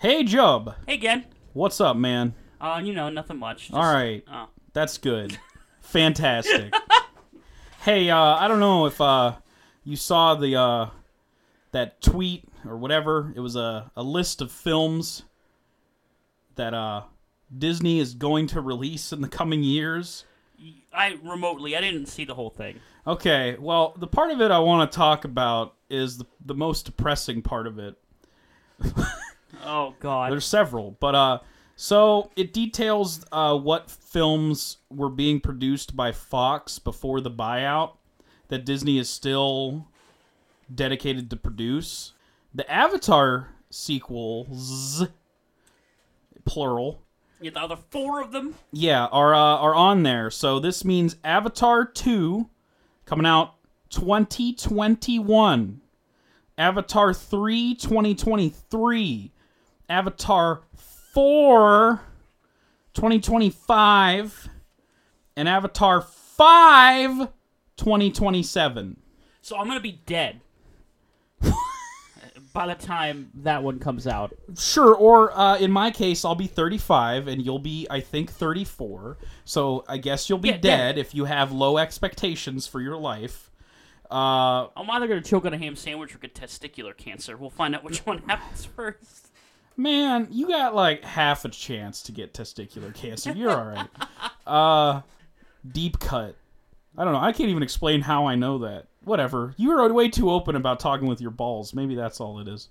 Hey, Jub. Hey, again. What's up, man? Uh, you know, nothing much. Just, All right. Oh. That's good. Fantastic. hey, uh, I don't know if uh, you saw the uh, that tweet or whatever. It was a, a list of films that uh, Disney is going to release in the coming years. I remotely, I didn't see the whole thing. Okay, well, the part of it I want to talk about is the, the most depressing part of it. Oh God. There's several, but uh, so it details uh, what films were being produced by Fox before the buyout that Disney is still dedicated to produce. The Avatar sequels, plural, Yeah, the other four of them. yeah, are uh, are on there. So this means Avatar 2 coming out 2021. Avatar 3 2023. Avatar 4 2025 and Avatar 5 2027. So I'm gonna be dead by the time that one comes out. Sure, or uh, in my case, I'll be 35 and you'll be, I think, 34. So I guess you'll be Yeah, dead if you have low expectations for your life. Uh, I'm either gonna choke on a ham sandwich or get testicular cancer. We'll find out which one happens first. Man, you got like half a chance to get testicular cancer. You're all right. Uh, deep cut. I don't know. I can't even explain how I know that. Whatever. You were way too open about talking with your balls. Maybe that's all it is.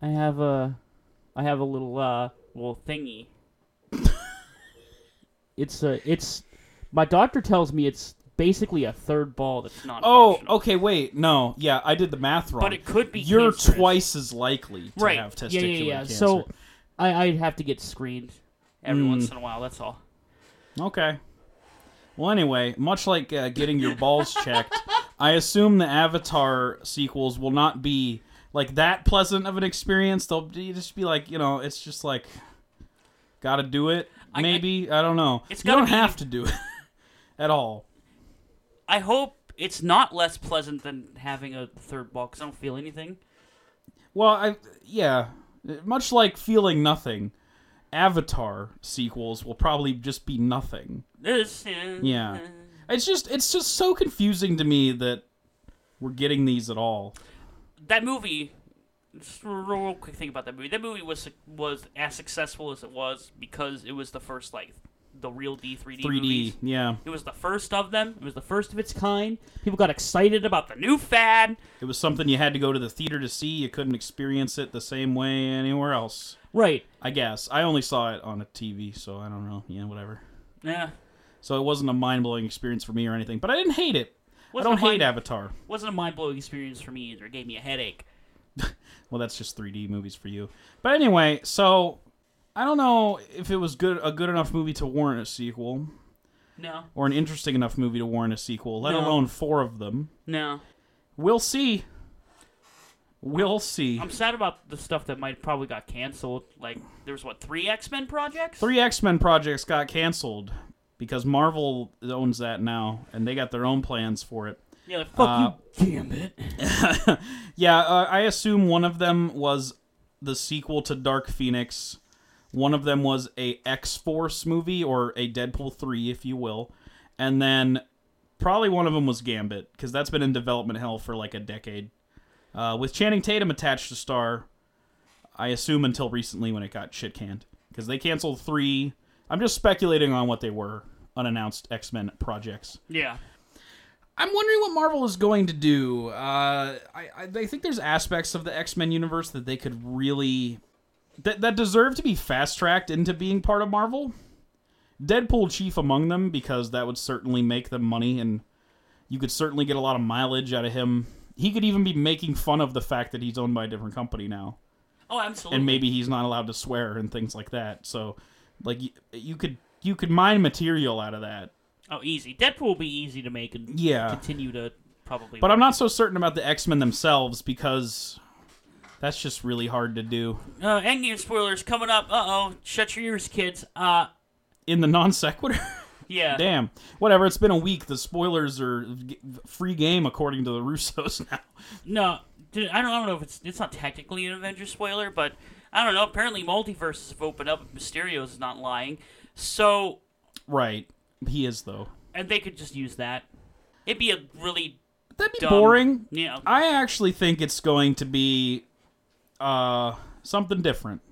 I have a, I have a little uh, little thingy. it's a, it's. My doctor tells me it's basically a third ball that's not. Oh, okay. Wait. No. Yeah, I did the math wrong. But it could be You're cancerous. twice as likely to right. have testicular yeah, yeah, yeah. cancer. So, I I'd have to get screened every Mm. once in a while. That's all. Okay. Well, anyway, much like uh, getting your balls checked, I assume the Avatar sequels will not be like that pleasant of an experience. They'll be, just be like, you know, it's just like, gotta do it. I- Maybe I, don't know. It's you don't be- have to do it at all. I hope it's not less pleasant than having a third ball because I don't feel anything. Well, I yeah, much like feeling nothing. Avatar sequels will probably just be nothing. This Yeah. It's just it's just so confusing to me that we're getting these at all. that movie. Just a real quick thing about that movie. That movie was was as successful as it was because it was the first like the real D 3D 3D, movies. yeah. It was the first of them. It was the first of its kind. People got excited about the new fad. It was something you had to go to the theater to see. You couldn't experience it the same way anywhere else. Right. I guess. I only saw it on a TV, so I don't know. Yeah, whatever. Yeah. So it wasn't a mind blowing experience for me or anything, but I didn't hate it. Wasn't I don't a hate mind- Avatar. Wasn't a mind blowing experience for me either. It gave me a headache. Well, that's just 3D movies for you. But anyway, so I don't know if it was good a good enough movie to warrant a sequel No. or an interesting enough movie to warrant a sequel, let No. alone four of them. No. We'll see. We'll see. I'm sad about the stuff that might probably got canceled. Like there was what three X Men projects? Three X Men projects got canceled because Marvel owns that now, and they got their own plans for it. Yeah, like, fuck Uh, you, damn it. Yeah, uh, I assume one of them was the sequel to Dark Phoenix. One of them was a X Force movie or a Deadpool three, if you will, and then probably one of them was Gambit because that's been in development hell for like a decade. Uh, with Channing Tatum attached to star, I assume until recently when it got shit canned because they canceled three. I'm just speculating on what they were unannounced X Men projects. Yeah. I'm wondering what Marvel is going to do. Uh, I, I I think there's aspects of the X Men universe that they could really that that deserve to be fast tracked into being part of Marvel. Deadpool chief among them because that would certainly make them money and you could certainly get a lot of mileage out of him. He could even be making fun of the fact that he's owned by a different company now Oh, absolutely. and maybe he's not allowed to swear and things like that. So like you, you could you could mine material out of that. oh, easy. Deadpool will be easy to make and Yeah. continue to probably. But I'm not so certain about the X Men themselves because that's just really hard to do. Uh, Endgame spoilers coming up. Uh oh. Shut your ears, kids. Uh, In the non sequitur? yeah. Damn. Whatever, it's been a week. The spoilers are g- free game according to the Russos now. No, dude, I don't, I don't know if it's it's not technically an Avengers spoiler, but I don't know. Apparently, multiverses have opened up. if Mysterio's not lying. So, Right. He is though. and they could just use that. It'd be a really That'd be dumb, boring. Know, I actually think it's going to be uh something different.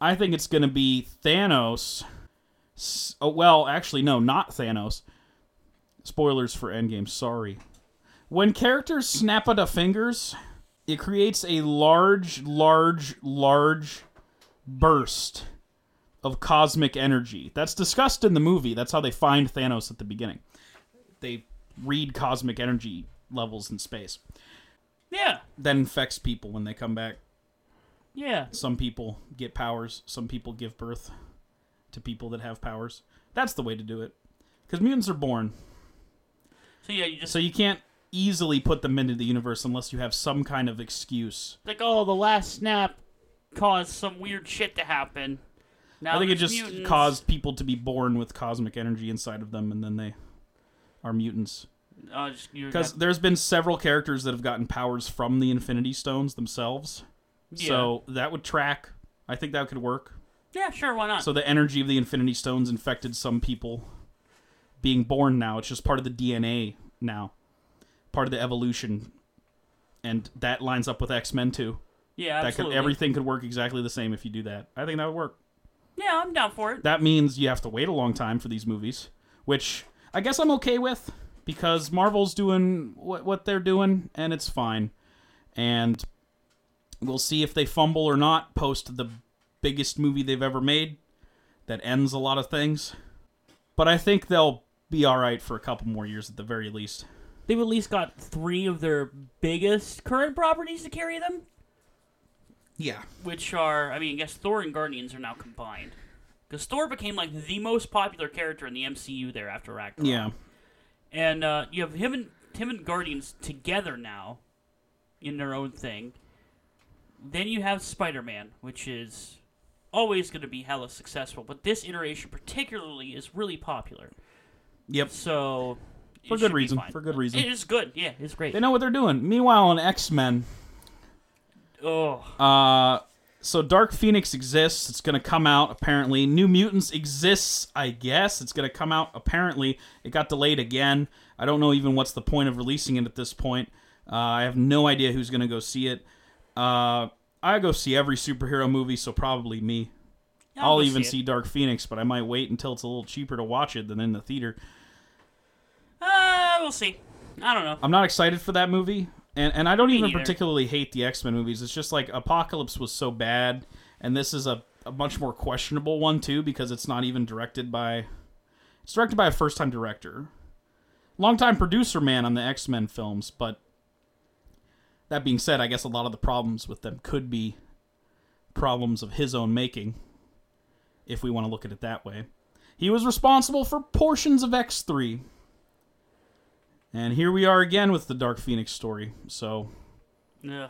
I think it's going to be Thanos. Oh, well, actually no, not Thanos. Spoilers for Endgame, sorry. When characters snap at a fingers, it creates a large, large, large burst of cosmic energy. That's discussed in the movie. That's how they find Thanos at the beginning. They read cosmic energy levels in space. yeah, That infects people when they come back. Yeah. Some people get powers, some people give birth to people that have powers. That's the way to do it. Because mutants are born. So yeah, you just So you can't easily put them into the universe unless you have some kind of excuse. like, oh, the last snap caused some weird shit to happen. Now I think it there's just mutants. caused people to be born with cosmic energy inside of them and then they are mutants. Uh, just, Because there's been several characters that have gotten powers from the Infinity Stones themselves. Yeah. So that would track. I think that could work. yeah, sure, why not? So the energy of the Infinity Stones infected some people being born now. It's just part of the DNA now, part of the evolution, and that lines up with X Men too. yeah, That absolutely. could everything could work exactly the same if you do that. I think that would work. yeah, I'm down for it. That means you have to wait a long time for these movies, which I guess I'm okay with because Marvel's doing what what they're doing, and it's fine. And we'll see if they fumble or not post the biggest movie they've ever made that ends a lot of things. But I think they'll be all right for a couple more years at the very least. They've at least got three of their biggest current properties to carry them, Yeah. which are, I mean, I guess Thor and Guardians are now combined. Because Thor became like the most popular character in the MCU there after Ragnarok. Yeah. and uh, you have him and him and Guardians together now in their own thing. Then you have Spider Man, which is always going to be hella successful, but this iteration particularly is really popular. Yep. So For good reason, for good reason. It is good. Yeah, it's great. They know what they're doing. Meanwhile, on X Men, oh, Uh, so Dark Phoenix exists. It's gonna come out apparently. New Mutants exists. I guess it's gonna come out. Apparently, it got delayed again. I don't know even what's the point of releasing it at this point. Uh, I have no idea who's gonna go see it. Uh, I go see every superhero movie, so probably me. I'll I'll even see see Dark Phoenix, but I might wait until it's a little cheaper to watch it than in the theater. uh, we'll see. I don't know. I'm not excited for that movie, and and I don't even neither. particularly hate the X Men movies. It's just like Apocalypse was so bad, and this is a, a much more questionable one too because it's not even directed by. It's directed by a first time director, longtime producer man on the X Men films. But that being said, I guess a lot of the problems with them could be problems of his own making, if we want to look at it that way. He was responsible for portions of X three. And here we are again with the Dark Phoenix story. So, Yeah.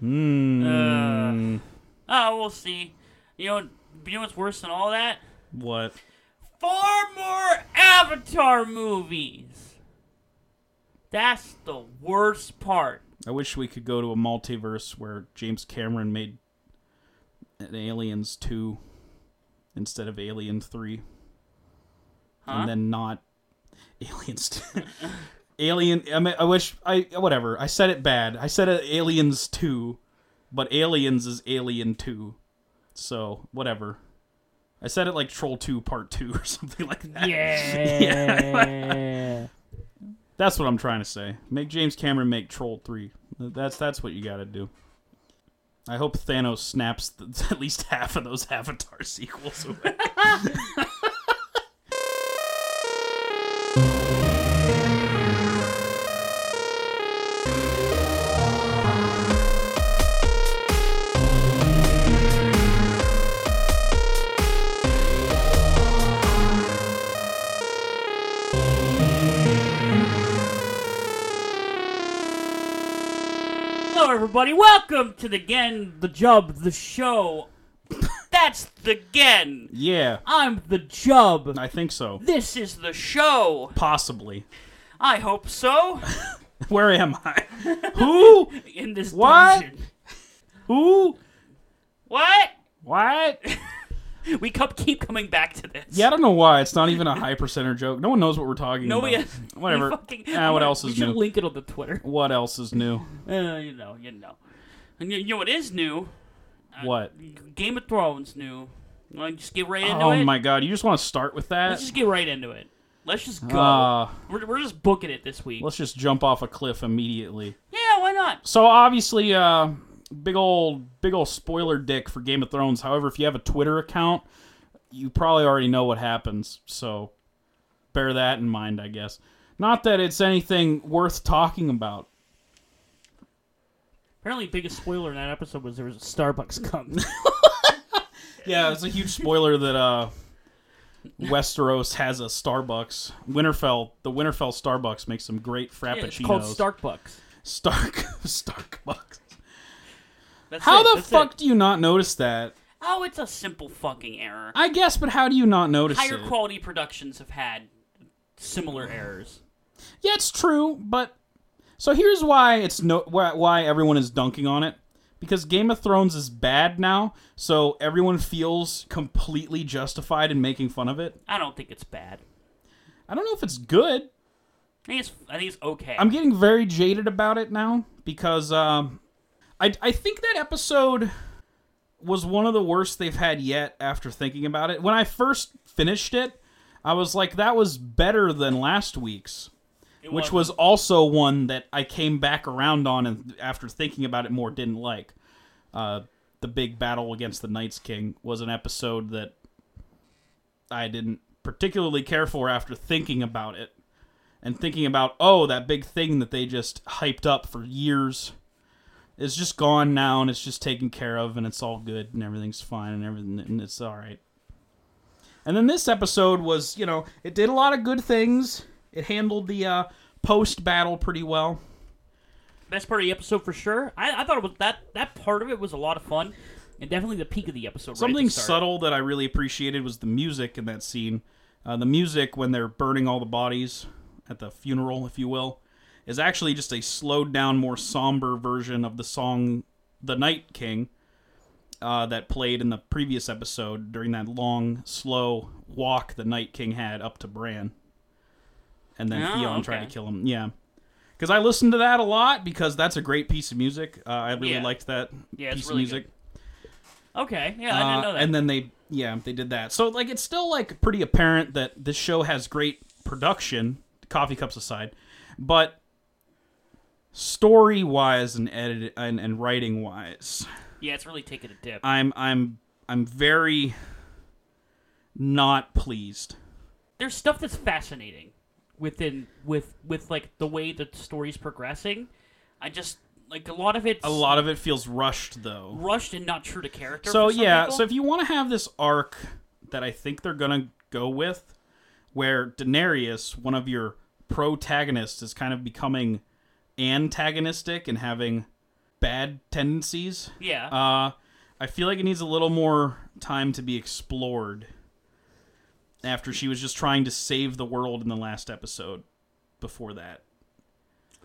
hmm, Oh, we'll see. You know, you know what's worse than all that? what? Four more Avatar movies. That's the worst part. I wish we could go to a multiverse where James Cameron made an Aliens 2 instead of Alien 3. Huh? And then not Aliens 2. Alien, I, mean, I wish, I, whatever. I said it bad. I said it Aliens 2, but Aliens is Alien 2. So, whatever. I said it like Troll 2 Part 2 or something like that. Yeah. That's what I'm trying to say. Make James Cameron make Troll 3. That's that's what you got to do. I hope Thanos snaps th- at least half of those Avatar sequels away. everybody. Welcome to the Gen, the Jub, the show. That's the Gen. yeah, I'm the Jub. I think so. This is the show. Possibly. I hope so. Where am I? Who? In this What? dungeon. Who? What? What? We keep coming back to this. Yeah, I don't know why. It's not even a high percenter joke. No one knows what we're talking Nobody. about. Has, Whatever. Fucking, Ah, what else is new? link it on the Twitter. What else is new? Uh, you know, you know. And you, you know what is new? Uh, What? Game of Thrones new. To just get right into Oh it? Oh my god, you just want to start with that? Let's just get right into it. Let's just go. Uh, we're, we're just booking it this week. let's just jump off a cliff immediately. Yeah, why not? So obviously, uh, big old, big old spoiler dick for Game of Thrones. However, if you have a Twitter account, you probably already know what happens. So bear that in mind, I guess. Not that it's anything worth talking about. Apparently, biggest spoiler in that episode was there was a Starbucks cup. Yeah, it's a huge spoiler that uh, Westeros has a Starbucks. Winterfell, the Winterfell Starbucks makes some great frappuccinos. yeah, it's called Starkbucks. Stark Starbucks. That's How it, the fuck it. do you not notice that? Oh, it's a simple fucking error. I guess, but how do you not notice it? Higher it? quality productions have had similar errors. Yeah, it's true, but so here's why it's no why, why everyone is dunking on it because Game of Thrones is bad now, so everyone feels completely justified in making fun of it. I don't think it's bad. I don't know if it's good. I think it's I think it's okay. I'm getting very jaded about it now because um, I I think that episode was one of the worst they've had yet. After thinking about it, when I first finished it, I was like, that was better than last week's. It which was- was also one that I came back around on and after thinking about it more didn't like. Uh, the big battle against the Night's King was an episode that I didn't particularly care for after thinking about it and thinking about oh that big thing that they just hyped up for years is just gone now and it's just taken care of and it's all good and everything's fine and everything and it's all right. And then this episode was, you know, it did a lot of good things. It handled the uh, post battle pretty well. best part of the episode for sure. I, I thought it was that that part of it was a lot of fun, and definitely the peak of the episode. right the Something start. subtle that I really appreciated was the music in that scene. Uh, the music when they're burning all the bodies at the funeral, if you will, is actually just a slowed down, more somber version of the song "The Night King" uh, that played in the previous episode during that long, slow walk the Night King had up to Bran, and then Oh, Theon tried to kill him. Yeah. Because I listened to that a lot because that's a great piece of music. Uh, I really Yeah. liked that Yeah, piece really of music. Okay, yeah, I didn't Uh, know that. And then they, yeah, they did that. So like, it's still like pretty apparent that this show has great production, coffee cups aside, but story wise and edit and, and writing wise, yeah, it's really taken a dip. I'm I'm I'm very not pleased. There's stuff that's fascinating within with with like the way the story's progressing. I just like a lot of it. A lot of it feels rushed though. rushed and not true to character. So yeah, people. so if you want to have this arc that I think they're gonna go with, where Daenerys, one of your protagonists, is kind of becoming antagonistic and having bad tendencies, yeah, uh, I feel like it needs a little more time to be explored. After she was just trying to save the world in the last episode, before that,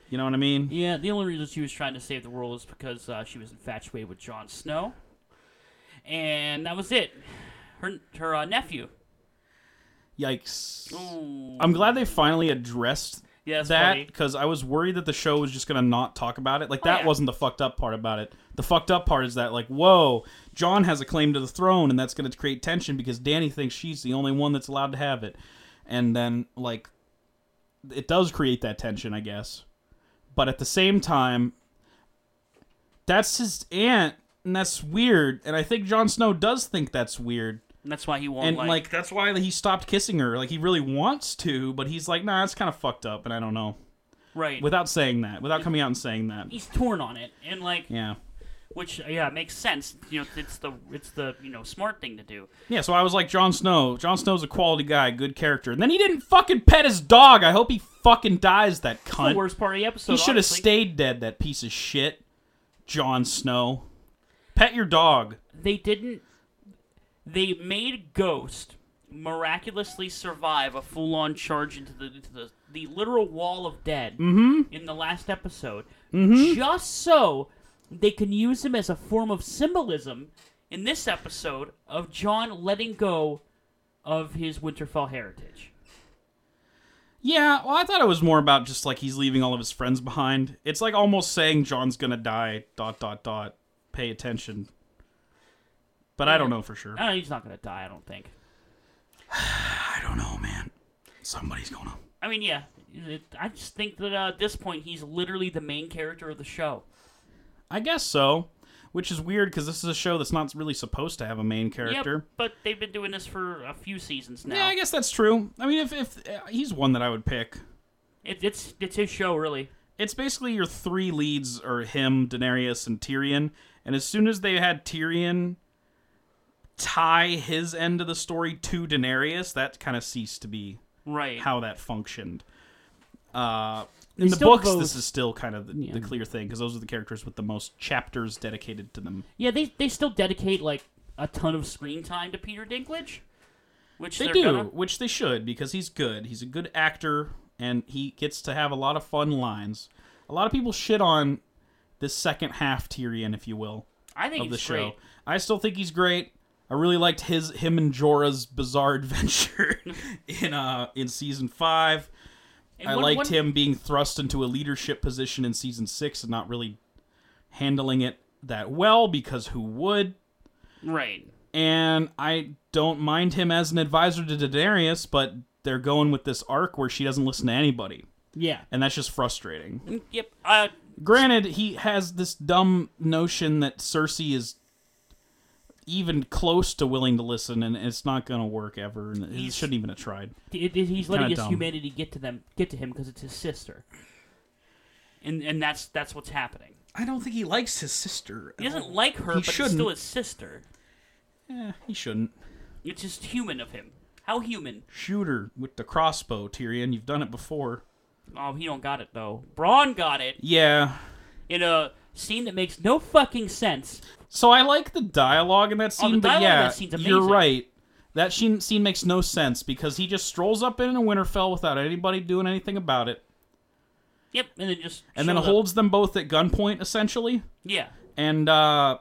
you know what I mean? yeah. The only reason she was trying to save the world is because uh, she was infatuated with Jon Snow, and that was it. Her her uh, nephew. Yikes! Ooh. I'm glad they finally addressed yeah, that's that funny. because I was worried that the show was just gonna not talk about it. Like Oh, that yeah. wasn't the fucked up part about it. The fucked up part is that like, whoa, Jon has a claim to the throne, and that's gonna create tension because Dany thinks she's the only one that's allowed to have it, and then like, it does create that tension, I guess. But at the same time, that's his aunt, and that's weird. And I think Jon Snow does think that's weird And that's why he won't and like. like, that's why he stopped kissing her. Like he really wants to, but he's like, nah, it's kind of fucked up, and I don't know. right. Without saying that, without coming out and saying that, he's torn on it, and like, yeah, which yeah makes sense. You know, it's the it's the you know smart thing to do. yeah. So I was like, Jon Snow. Jon Snow's a quality guy, good character, and then he didn't fucking pet his dog. I hope he fucking dies. That The cunt. worst part of the episode. He should have stayed dead. That piece of shit, Jon Snow. Pet your dog. They didn't. They made Ghost miraculously survive a full-on charge into the into the, the literal wall of dead Mm-hmm. in the last episode, Mhm. just so they can use him as a form of symbolism in this episode of Jon letting go of his Winterfell heritage. Yeah, well, I thought it was more about just like he's leaving all of his friends behind. It's like almost saying Jon's gonna die. Dot dot dot. Pay attention. But I don't know for sure. Uh, he's not gonna die, I don't think. I don't know, man. Somebody's gonna. I mean, yeah, it, I just think that uh, at this point he's literally the main character of the show. I guess so. Which is weird because this is a show that's not really supposed to have a main character. Yep, but they've been doing this for a few seasons now. Yeah, I guess that's true. I mean, if if uh, he's one that I would pick. It, it's it's his show, really. It's basically your three leads are him, Daenerys, and Tyrion. And as soon as they had Tyrion tie his end of the story to Daenerys, that kind of ceased to be Right. how that functioned. Uh, They in the books, both- this is still kind of the, Yeah. the clear thing because those are the characters with the most chapters dedicated to them. Yeah, they they still dedicate like a ton of screen time to Peter Dinklage, which They do, Gonna, which they should because he's good. He's a good actor and he gets to have a lot of fun lines. A lot of people shit on this second half Tyrion, if you will, I think of the show. great. I still think he's great. I really liked his him and Jorah's bizarre adventure in uh in season five. And I one- liked one- him being thrust into a leadership position in season six and not really handling it that well because who would? Right. And I don't mind him as an advisor to Daenerys, but they're going with this arc where she doesn't listen to anybody, Yeah. and that's just frustrating. Mm, Yep. Uh, Granted, he has this dumb notion that Cersei is even close to willing to listen, and it's not going to work ever, and he shouldn't even have tried. it, it- he's letting his dumb. humanity get to them, get to him because it's his sister. And and that's that's what's happening. I don't think he likes his sister. He doesn't like her, He but it's shouldn't. still his sister. Eh, he shouldn't. It's just human of him. How human? Shooter with the crossbow, Tyrion. You've done it before. Oh, he don't got it though. Bronn got it Yeah. in a scene that makes no fucking sense. So I like the dialogue in that Oh, scene, but yeah, you're right. That scene, scene makes no sense because he just strolls up in a Winterfell without anybody doing anything about it, Yep, and then just and then up. holds them both at gunpoint, essentially. Yeah, And uh,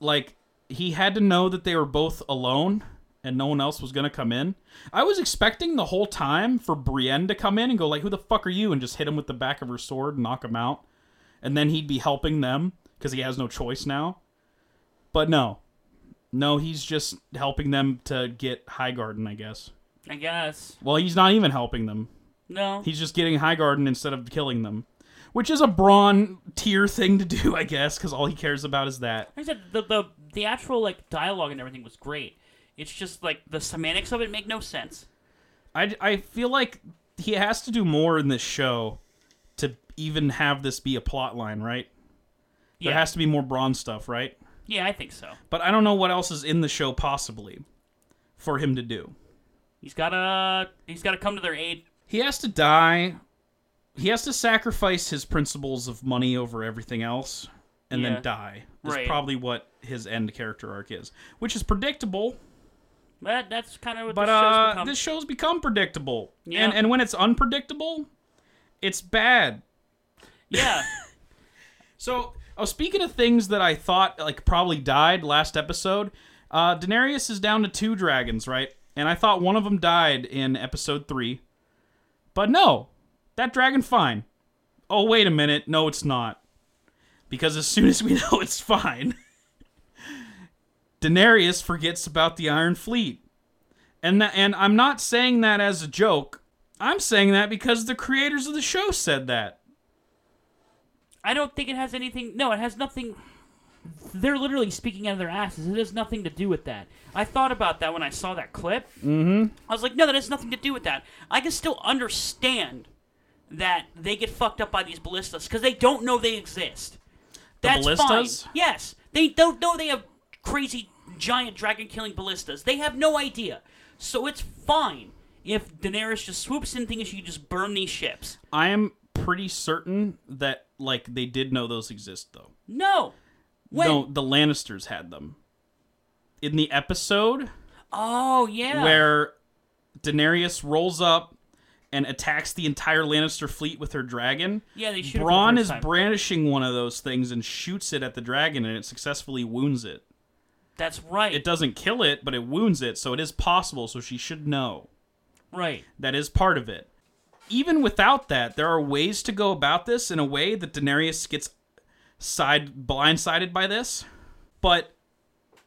like he had to know that they were both alone and no one else was gonna come in. I was expecting the whole time for Brienne to come in and go like, "Who the fuck are you?" and just hit him with the back of her sword and knock him out, and then he'd be helping them because he has no choice now. But no, no, he's just helping them to get Highgarden, I guess. I guess. Well, he's not even helping them. No, He's just getting Highgarden instead of killing them, which is a Bronn tier thing to do, I guess, because all he cares about is that. like I said, the, the the actual like dialogue and everything was great. It's just like the semantics of it make no sense. I, I feel like he has to do more in this show even have this be a plot line, right? There Yeah, has to be more Bronn stuff, right? yeah, I think so. But I don't know what else is in the show possibly for him to do. He's gotta he's gotta come to their aid. He has to die. He has to sacrifice his principles of money over everything else and Yeah. then die. Is Right. probably what his end character arc is, which is predictable. But that's kind of what But this show's uh, become. this show's become predictable, Yeah. and and when it's unpredictable, it's bad. Yeah, So, oh, speaking of things that I thought like probably died last episode, uh, Daenerys is down to two dragons, right? And I thought one of them died in episode three, but no, that dragon fine. Oh, wait a minute, no, it's not, because as soon as we know it's fine, Daenerys forgets about the Iron Fleet, and that, and I'm not saying that as a joke. I'm saying that because the creators of the show said that. I don't think it has anything. No, it has nothing. They're literally speaking out of their asses. It has nothing to do with that. I thought about that when I saw that clip. Mm-hmm. I was like, no, that has nothing to do with that. I can still understand that they get fucked up by these ballistas because they don't know they exist. That's ballistas? fine. Yes, they don't know they have crazy giant dragon killing ballistas. They have no idea. So it's fine if Daenerys just swoops in thinking she can just burn these ships. I am pretty certain that like they did know those exist though. No. When? No, the Lannisters had them. In the episode Oh yeah. where Daenerys rolls up and attacks the entire Lannister fleet with her dragon, Yeah, they shoot. the Bronn is time. brandishing one of those things and shoots it at the dragon and it successfully wounds it. That's right. It doesn't kill it, but it wounds it, so it is possible, so she should know. right. That is part of it. Even without that, there are ways to go about this in a way that Daenerys gets side blindsided by this. But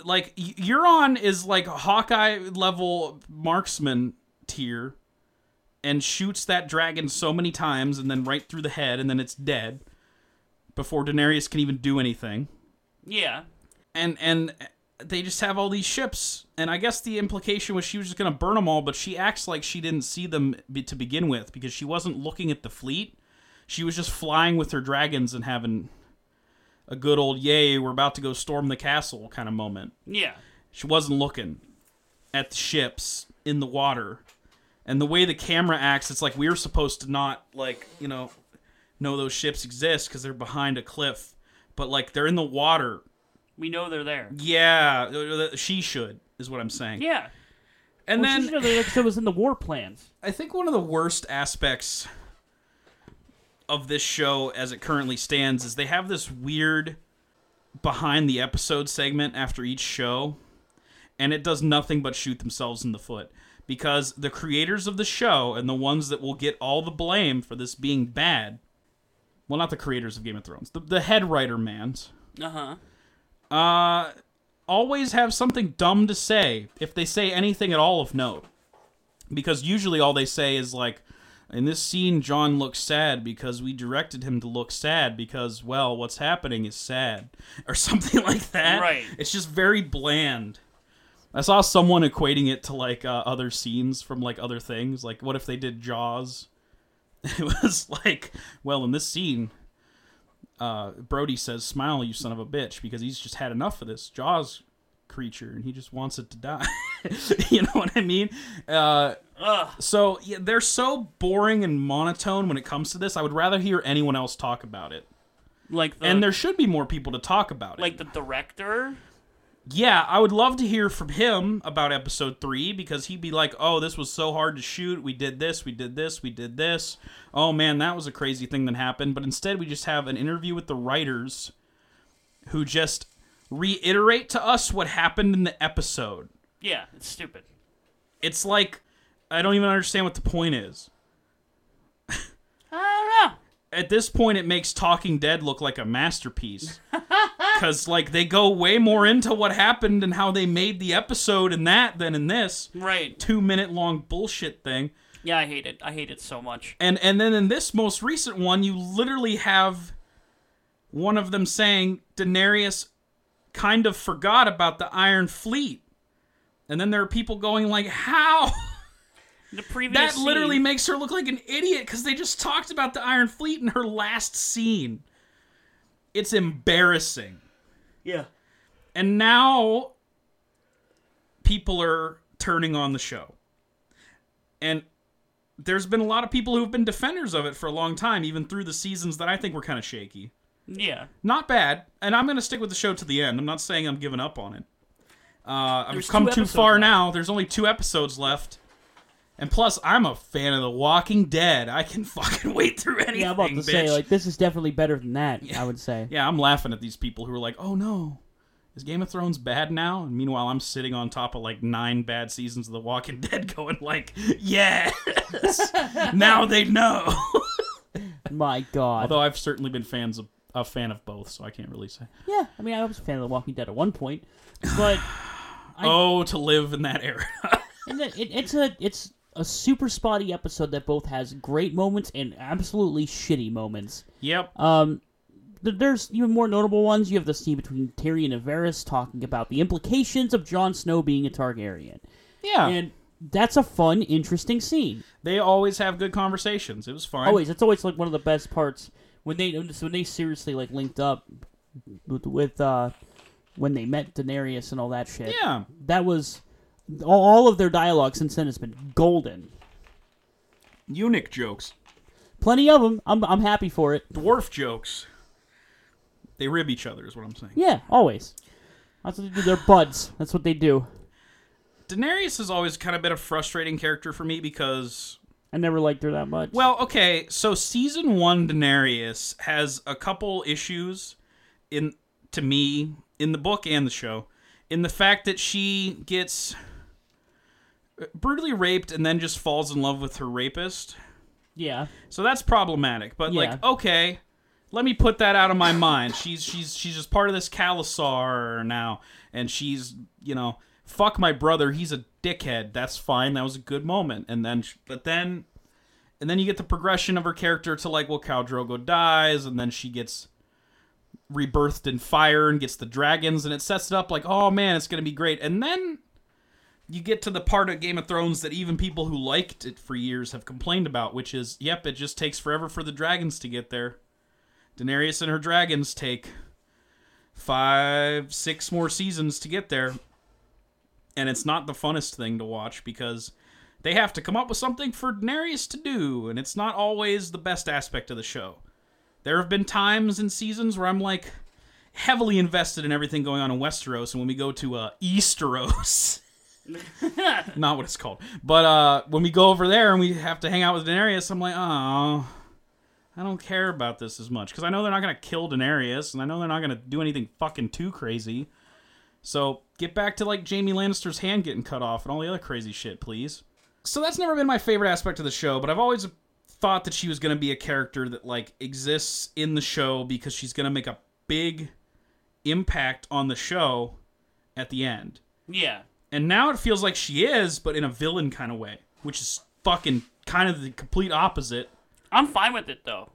like Euron is like Hawkeye level marksman tier and shoots that dragon so many times and then right through the head and then it's dead before Daenerys can even do anything Yeah. and and they just have all these ships. And i guess the implication was she was just going to burn them all but she acts like she didn't see them be, to begin with because she wasn't looking at the fleet. She was just flying with her dragons and having a good old yay we're about to go storm the castle kind of moment. Yeah. she wasn't looking at the ships in the water. And the way the camera acts it's like we are supposed to not like you know know those ships exist because they're behind a cliff but like they're in the water We know they're there. yeah, she should is what I'm saying. Yeah. and Well, then she's- you know, they- it was in the war plans. I think one of the worst aspects of this show as it currently stands is they have this weird behind the episode segment after each show and it does nothing but shoot themselves in the foot because the creators of the show and the ones that will get all the blame for this being bad well not the creators of Game of Thrones the, the head writer mans Uh huh. Uh, always have something dumb to say if they say anything at all of note. Because usually all they say is like, in this scene, Jon looks sad because we directed him to look sad because, well, what's happening is sad. Or something like that. Right. It's just very bland. I saw someone equating it to like uh, other scenes from like other things. Like, what if they did Jaws? It was like, well, in this scene, uh, Brody says, "Smile, you son of a bitch," because he's just had enough of this Jaws creature and he just wants it to die. you know what I mean? Uh, so yeah, they're so boring and monotone when it comes to this. I would rather hear anyone else talk about it. Like the And there should be more people to talk about it. like the director. Yeah, I would love to hear from him about episode three because he'd be like, "Oh, this was so hard to shoot. We did this, we did this, we did this. Oh man, that was a crazy thing that happened." But instead, we just have an interview with the writers, who just reiterate to us what happened in the episode. Yeah, it's stupid. It's like I don't even understand what the point is. I don't know. At this point, it makes Talking Dead look like a masterpiece. Because, like, they go way more into what happened and how they made the episode in that than in this. Right. two minute long bullshit thing. Yeah, I hate it. I hate it so much. And and then in this most recent one, you literally have one of them saying Daenerys kind of forgot about the Iron Fleet. And then there are people going like, "How?" The previous That literally scene- makes her look like an idiot cuz they just talked about the Iron Fleet in her last scene. It's embarrassing. yeah. And now people are turning on the show. And there's been a lot of people who've been defenders of it for a long time, even through the seasons that I think were kind of shaky. Yeah. Not bad, and I'm going to stick with the show to the end. I'm not saying I'm giving up on it. Uh, I've come too far left. now. There's only two episodes left. And plus, I'm a fan of The Walking Dead. I can fucking wait through anything, Yeah, I'm about to bitch. say like this is definitely better than that. I would say. Yeah, I'm laughing at these people who are like, "Oh no, is Game of Thrones bad now?" And meanwhile, I'm sitting on top of like nine bad seasons of The Walking Dead, going like, "Yes, now they know." My God. Although I've certainly been fans of a fan of both, so I can't really say. yeah, I mean, I was a fan of The Walking Dead at one point, but I- oh, to live in that era. it, it's a it's a super spotty episode that both has great moments and absolutely shitty moments. yep. Um, th- there's even more notable ones. You have the scene between Tyrion and Varys talking about the implications of Jon Snow being a Targaryen, Yeah. and that's a fun, interesting scene. they always have good conversations. It was fun. Always, it's always like one of the best parts when they when they seriously like linked up with, with uh when they met Daenerys and all that shit. Yeah. that was all, of their dialogue since then has been golden. Eunuch jokes, Plenty of them. I'm I'm happy for it. dwarf jokes. They rib each other, is what I'm saying. Yeah, always. That's what they do. They're buds. That's what they do. Daenerys has always kind of been a frustrating character for me because I never liked her that much. Well, okay, so season one Daenerys has a couple issues in to me in the book and the show, in the fact that she gets brutally raped and then just falls in love with her rapist. Yeah. So that's problematic. But Yeah. like, okay, let me put that out of my mind. She's she's she's just part of this Khalasar now, and she's you know, fuck my brother. He's a dickhead. That's fine. That was a good moment. And then, sh- but then, and then you get the progression of her character to like, well, Khal Drogo dies, and then she gets rebirthed in fire and gets the dragons, and it sets it up like, oh man, it's gonna be great. And then you get to the part of Game of Thrones that even people who liked it for years have complained about, which is, yep, it just takes forever for the dragons to get there. Daenerys and her dragons take five, six more seasons to get there. And it's not the funnest thing to watch because they have to come up with something for Daenerys to do, and it's not always the best aspect of the show. There have been times in seasons where I'm like heavily invested in everything going on in Westeros, and when we go to uh, Easteros. not what it's called. But uh, when we go over there and we have to hang out with Daenerys, I'm like, oh, I don't care about this as much because I know they're not gonna kill Daenerys, and I know they're not gonna do anything fucking too crazy. So get back to like Jaime Lannister's hand getting cut off and all the other crazy shit, please. So that's never been my favorite aspect of the show, but I've always thought that she was gonna be a character that like exists in the show because she's gonna make a big impact on the show at the end. Yeah. And now it feels like she is, but in a villain kind of way, which is fucking kind of the complete opposite. I'm fine with it though.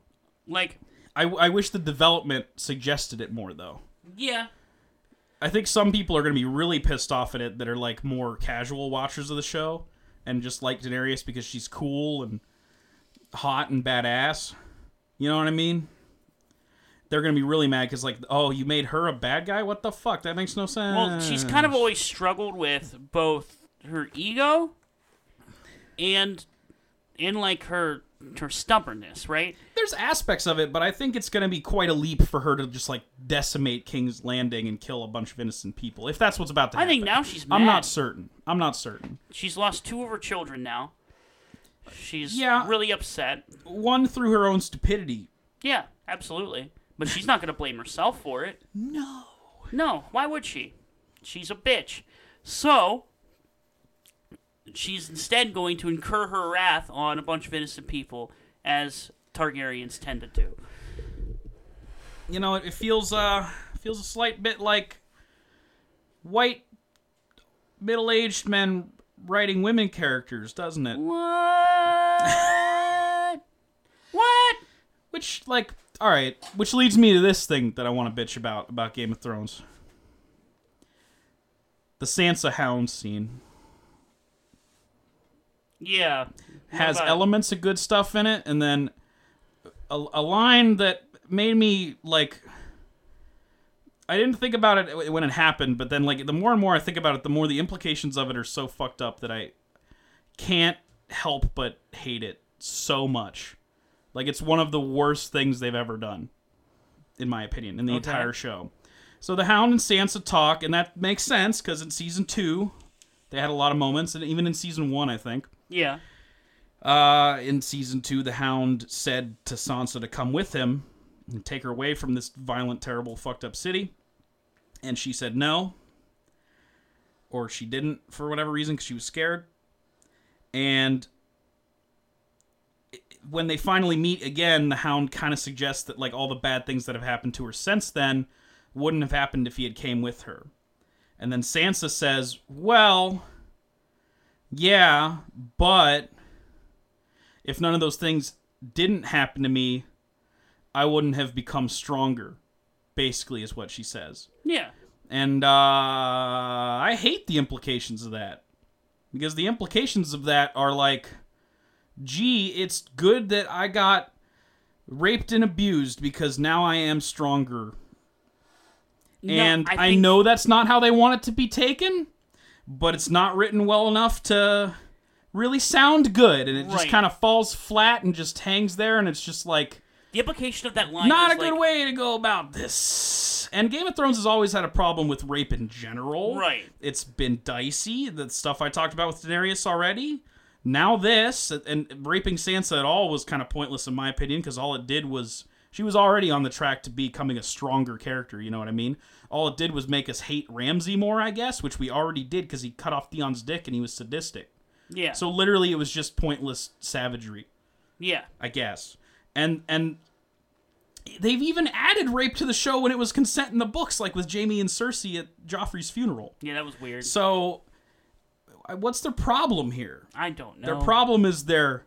Like, I, I wish the development suggested it more, though. yeah, I think some people are going to be really pissed off at it that are like more casual watchers of the show and just like Daenerys because she's cool and hot and badass. You know what I mean? They're going to be really mad because, like, oh, you made her a bad guy? What the fuck? That makes no sense. Well, she's kind of always struggled with both her ego and and like her her stubbornness, right? there's aspects of it, but I think it's going to be quite a leap for her to just like decimate King's Landing and kill a bunch of innocent people. If that's what's about to I happen. I think now she's mad. I'm not certain. I'm not certain. She's lost two of her children now. She's Yeah. really upset. One through her own stupidity. Yeah, absolutely. But she's not going to blame herself for it. No. No, why would she? She's a bitch. So, she's instead going to incur her wrath on a bunch of innocent people, as Targaryens tend to do. You know, it, feels uh feels a slight bit like white middle-aged men writing women characters, doesn't it? What? what? Which like all right, which leads me to this thing that I want to bitch about about Game of Thrones. The Sansa Hound scene. Yeah. has What about elements of good stuff in it, and then a, a line that made me like. I didn't think about it when it happened, but then like the more and more I think about it, the more the implications of it are so fucked up that I can't help but hate it so much. Like it's one of the worst things they've ever done, in my opinion, in the Okay. entire show. So the Hound and Sansa talk, and that makes sense because in season two, they had a lot of moments, and even in season one, I think. Yeah. Uh, in season two, the Hound said to Sansa to come with him and take her away from this violent, terrible, fucked up city. And she said no. Or she didn't for whatever reason because she was scared. And when they finally meet again, the Hound kind of suggests that like all the bad things that have happened to her since then wouldn't have happened if he had came with her. And then Sansa says, "Well, yeah, but if none of those things didn't happen to me, I wouldn't have become stronger." Basically, is what she says. Yeah. And uh, I hate the implications of that. Because the implications of that are like, gee, it's good that I got raped and abused because now I am stronger. No, and I, think- know that's not how they want it to be taken, but it's not written well enough to really sound good. And it just kind of falls flat and just hangs there. And it's just like, the implication of that line not a good like, way to go about this. And Game of Thrones has always had a problem with rape in general. Right. It's been dicey. The stuff I talked about with Daenerys already. Now this and raping Sansa at all was kind of pointless in my opinion because all it did was She was already on the track to becoming a stronger character, you know what I mean? All it did was make us hate Ramsay more, I guess, which we already did because he cut off Theon's dick and he was sadistic. Yeah. So literally it was just pointless savagery. yeah. I guess. And and they've even added rape to the show when it was consent in the books, like with Jaime and Cersei at Joffrey's funeral. Yeah, that was weird. So, what's their problem here? I don't know. Their problem is they're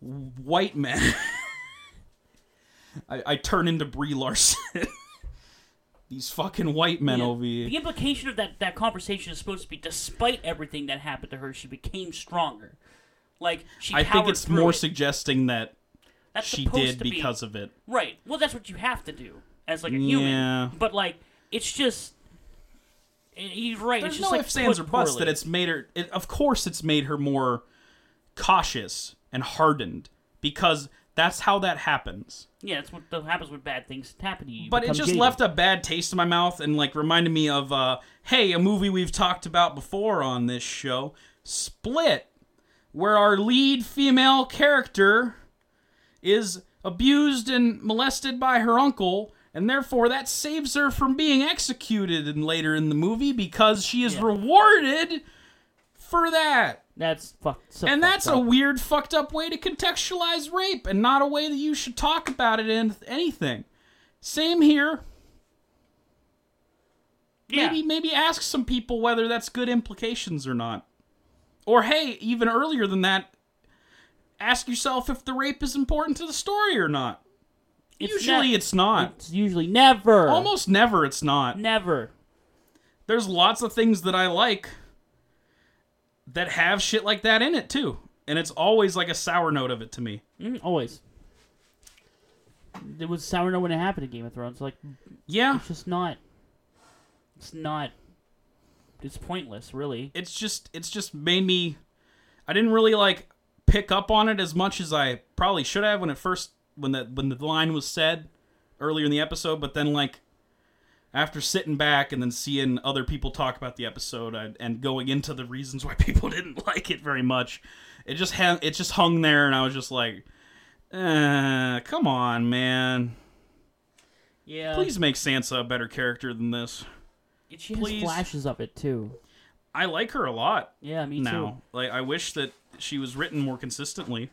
white men. I, I turn into Brie Larson. These fucking white men Yeah. over here. The implication of that, that conversation is supposed to be despite everything that happened to her, she became stronger. Like she I think it's more it. suggesting that That's she did be- because of it. Right. Well, that's what you have to do as like a Yeah. human. But like, it's just. And He's right. There's it's no just like ifs, ands, or buts that it's made her. It, of course, it's made her more cautious and hardened because that's how that happens. Yeah, that's what happens when bad things happen to you. But it just left a bad taste in my mouth and like reminded me of, uh, hey, a movie we've talked about before on this show, Split, where our lead female character is abused and molested by her uncle. And therefore, that saves her from being executed in, later in the movie because she is Yeah. rewarded for that. That's fuck. So And fucked that's a weird, fucked up way to contextualize rape, and not a way that you should talk about it in anything. Same here. yeah. Maybe, maybe ask some people whether that's good implications or not. Or hey, even earlier than that, ask yourself if the rape is important to the story or not. It's Usually, ne- it's not. It's usually never. Almost never, it's not. never. There's lots of things that I like that have shit like that in it too, and it's always like a sour note of it to me. Mm, always. It was sour note when it happened in Game of Thrones. Like Yeah, it's just not. It's not. It's pointless, really. it's just it's just made me I didn't really like pick up on it as much as I probably should have when it first when the when the line was said earlier in the episode, but then like after sitting back and then seeing other people talk about the episode I, and going into the reasons why people didn't like it very much, it just ha- it just hung there and I was just like, uh, come on, man. Yeah. Please make Sansa a better character than this. She has flashes of it too. I like her a lot. Yeah, me too now. Like I wish that she was written more consistently.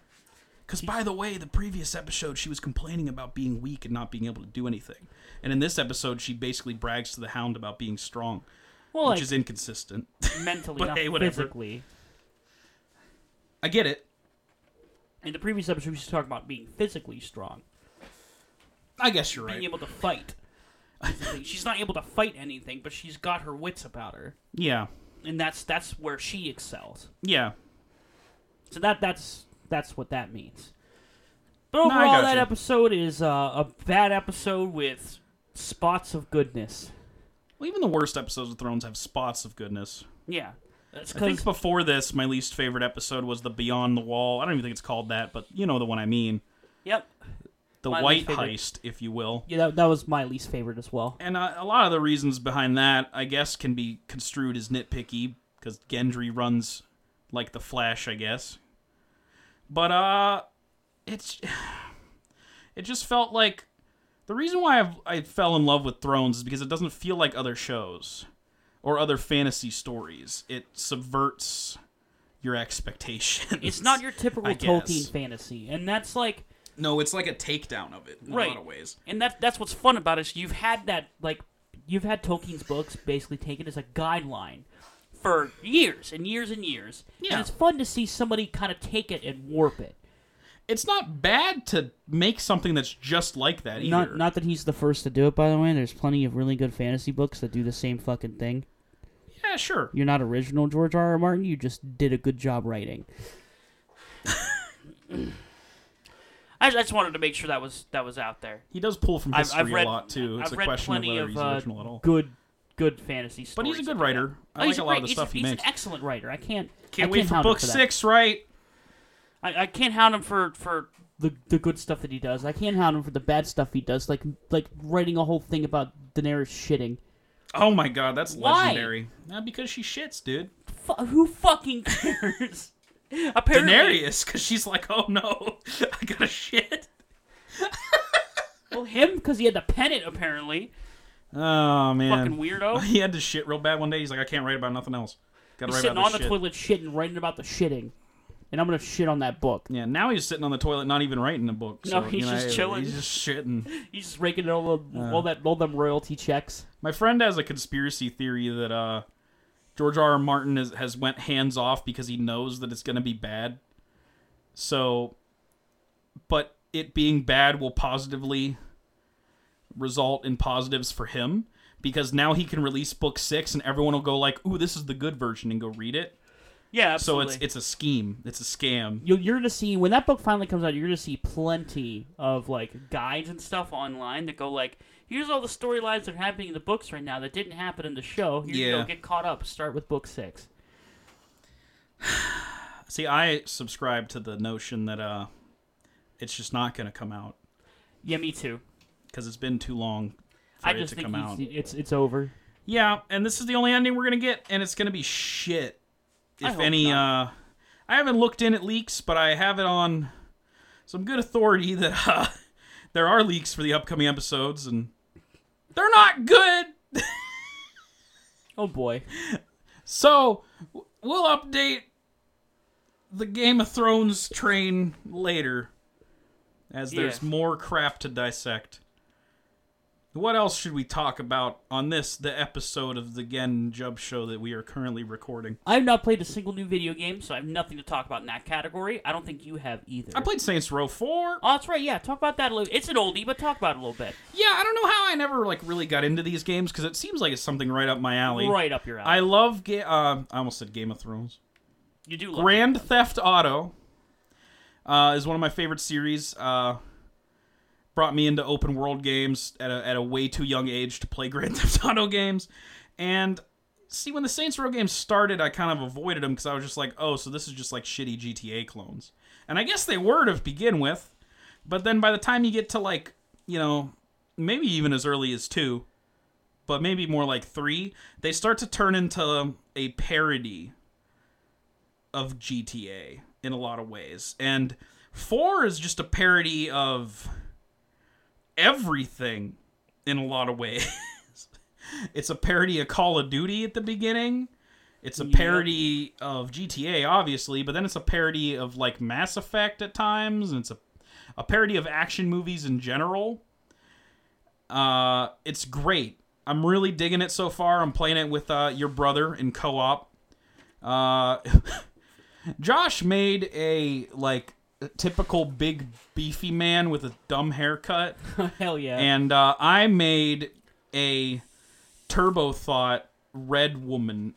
Because by the way, the previous episode she was complaining about being weak and not being able to do anything, and in this episode she basically brags to the Hound about being strong. Well, which like is inconsistent. mentally, But not hey, whatever. physically. I get it. In the previous episode, we was talking about being physically strong, I guess you're right. being able to fight. She's not able to fight anything, but she's got her wits about her, Yeah, and that's that's where she excels. yeah. So that that's that's what that means. But I overall, that you. episode is uh, a bad episode with Spots of goodness. Well, even the worst episodes of Thrones have spots of goodness. yeah. That's I think before this, my least favorite episode was the Beyond the Wall. I don't even think it's called that, but you know the one I mean. yep, The My White. Heist, if you will. Yeah, that, that was my least favorite as well. And uh, a lot of the reasons behind that, I guess, can be construed as nitpicky because Gendry runs like the Flash, I guess. But uh, it's it just felt like the reason why I've, I fell in love with Thrones is because it doesn't feel like other shows or other fantasy stories. It subverts your expectations. it's not your typical Tolkien fantasy, and that's like no. It's like a takedown of it in Right. a lot of ways. and that that's what's fun about it. Is you've had that like you've had Tolkien's books basically taken as a guideline for years and years and years, Yeah. and it's fun to see somebody kind of take it and warp it. It's not bad to make something that's just like that either. Not not that he's the first to do it, by the way. There's plenty of really good fantasy books that do the same fucking thing. yeah, sure. You're not original George R. R. Martin. You just did a good job writing. I, just wanted to make sure that was that was out there. He does pull from I've- history I've read- a lot too. It's I've a read question of plenty whether of, he's uh, original at all. Good Good fantasy stories. But he's a good that they got. writer. I Oh, like a a lot of the he's, stuff a, he he's makes. He's an excellent writer. I can't Can't I wait for hound him book that. six, right? I, I can't hound him for for the the good stuff that he does. I can't hound him for the bad stuff he does, like like writing a whole thing about Daenerys shitting. Oh my god, that's Why? legendary. Not because she shits, dude. fu- who fucking cares. Apparently, Daenerys, because she's like, oh no, I gotta shit. Well, him because he had the pennant apparently. Oh man, Fucking weirdo. He had to shit real bad one day. He's like, I can't write about nothing else. Got to write about it. He's sitting about on the shit. toilet shitting, writing about the shitting, and I'm gonna shit on that book. Yeah, now he's sitting on the toilet, not even writing a book. So, No, he's you know, just chilling. He's just shitting. He's just raking all the Uh. all that all them royalty checks. My friend has a conspiracy theory that uh, George R. R. Martin has, has went hands off because he knows that it's to be bad. So, but it being bad will positively result in positives for him because now he can release book six and everyone will go like, "Ooh, this is the good version," and go read it. Yeah, So it's it's a scheme. It's a scam. You're, you're gonna see when that book finally comes out. You're gonna see plenty of like like guides and stuff online that go like, here's all the storylines that are happening in the books right now that didn't happen in the show. Here you Yeah. go, get caught up. start with book six. See, I subscribe to the notion that uh, it's just not going to come out Yeah, me too. Because it's been too long for I it just to think come he's- out. It's it's over. Yeah, and this is the only ending we're gonna get, and it's gonna be shit. If hope any, uh, I haven't looked in at leaks, but I have it on some good authority that uh, there are leaks for the upcoming episodes, and they're not good. Oh boy. So w- we'll update the Game of Thrones train later, as there's more crap to dissect. What else should we talk about on this, the episode of the Gen Jub show that we are currently recording? I've not played a single new video game, so I have nothing to talk about in that category. I don't think you have either. I played Saints Row 4. Oh, that's right. Yeah, talk about that a little. It's an oldie, but talk about it a little bit. Yeah, I don't know how I never like really got into these games because it seems like it's something right up my alley. Right up your alley. I love ga- uh, I almost said Game of Thrones. you do love Grand Theft Auto uh, is one of my favorite series. Uh, brought me into open world games at a, at a way too young age to play Grand Theft Auto games. And see, when the Saints Row games started, I kind of avoided them because I was just like, oh, so this is just like shitty GTA clones. And I guess they were to begin with. But then by the time you get to like, you know, maybe even as early as two, but maybe more like three, they start to turn into a parody of GTA in a lot of ways. And 4 is just a parody of everything in a lot of ways. it's a parody of Call of Duty at the beginning. It's a Yep. parody of GTA, obviously, but then it's a parody of like Mass Effect at times, and it's a, a parody of action movies in general. Uh, it's great. I'm really digging it so far. I'm playing it with uh, your brother in co-op. Uh, Josh made a like typical big beefy man with a dumb haircut, Hell yeah. and uh, I made a turbo thought red woman.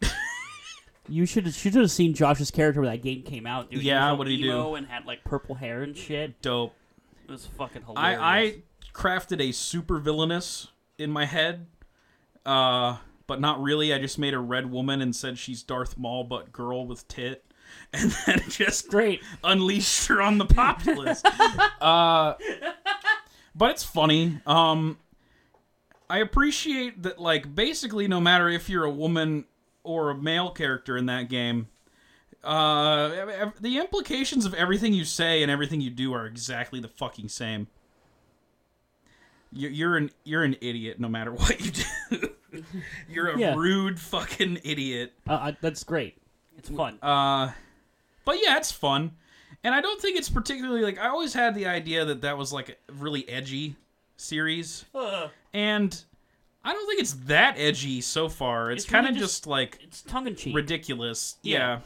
you should should have seen Josh's character when that game came out. Dude, Yeah, what did he do? And had like purple hair and shit. Dope. It was fucking hilarious. I I crafted a super villainous in my head, uh, but not really. I just made a red woman and said she's Darth Maul but girl with tit, and then just Great. unleashed her on the populace. uh, but it's funny. Um, I appreciate that, like, basically, no matter if you're a woman or a male character in that game, uh, the implications of everything you say and everything you do are exactly the fucking same. You- You're an you're an idiot no matter what you do. you're a Yeah. rude fucking idiot. Uh, uh, that's great. it's fun. Uh, but yeah, it's fun, and I don't think it's particularly like I always had the idea that that was like a really edgy series, Ugh. and I don't think it's that edgy so far. It's, It's kind of really just, just- like it's tongue in cheek. ridiculous. Yeah. yeah.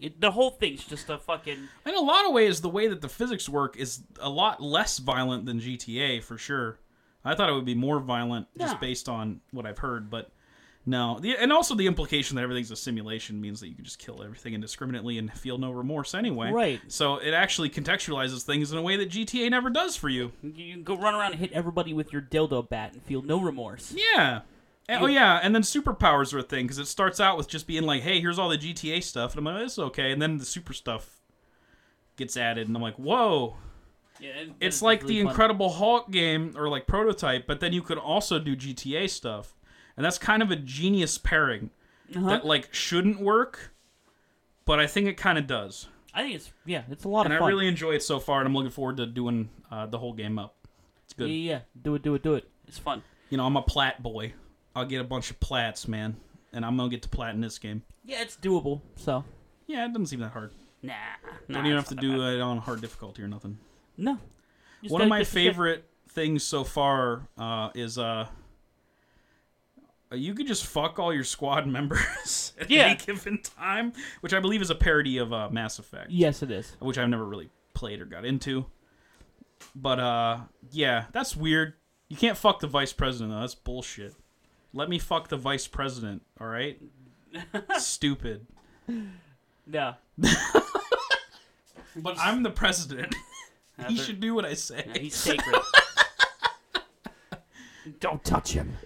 It, the whole thing's just a fucking. In a lot of ways, the way that the physics work is a lot less violent than GTA for sure. I thought it would be more violent just Yeah. based on what I've heard, but no. The, and also the implication that everything's a simulation means that you can just kill everything indiscriminately and feel no remorse anyway. Right. So it actually contextualizes things in a way that GTA never does for you. You can go run around and hit everybody with your dildo bat and feel no remorse. Yeah. Eh, and- oh yeah, and then superpowers are a thing because it starts out with just being like, "Hey, here's all the GTA stuff," and I'm like, "It's okay," and then the super stuff gets added, and I'm like, "Whoa!" Yeah, It's and like really the fun. Incredible Hulk game or like prototype, but then you could also do GTA stuff, and that's kind of a genius pairing Uh-huh. that like shouldn't work, but I think it kind of does, I think it's Yeah, it's a lot and of fun. And I really enjoy it so far, and I'm looking forward to doing uh, the whole game up. It's good. Yeah, yeah. Do it, do it, do it. It's fun. You know, I'm a plat boy. I'll get a bunch of plats, man, and I'm gonna get to plat in this game. Yeah, it's doable. So Yeah, it doesn't seem that hard. Nah. Don't even have to do it on hard difficulty or nothing. no. One of my shit. favorite things so far uh, is uh, you could just fuck all your squad members at Yeah. any given time, which I believe is a parody of uh, Mass Effect, Yes, it is. which I've never really played or got into. But uh, yeah, that's weird. You can't fuck the vice president though. That's bullshit. Let me fuck the vice president, all right? Stupid. Yeah. But I'm the president. he should do what I say. Yeah, he's sacred. Don't touch him.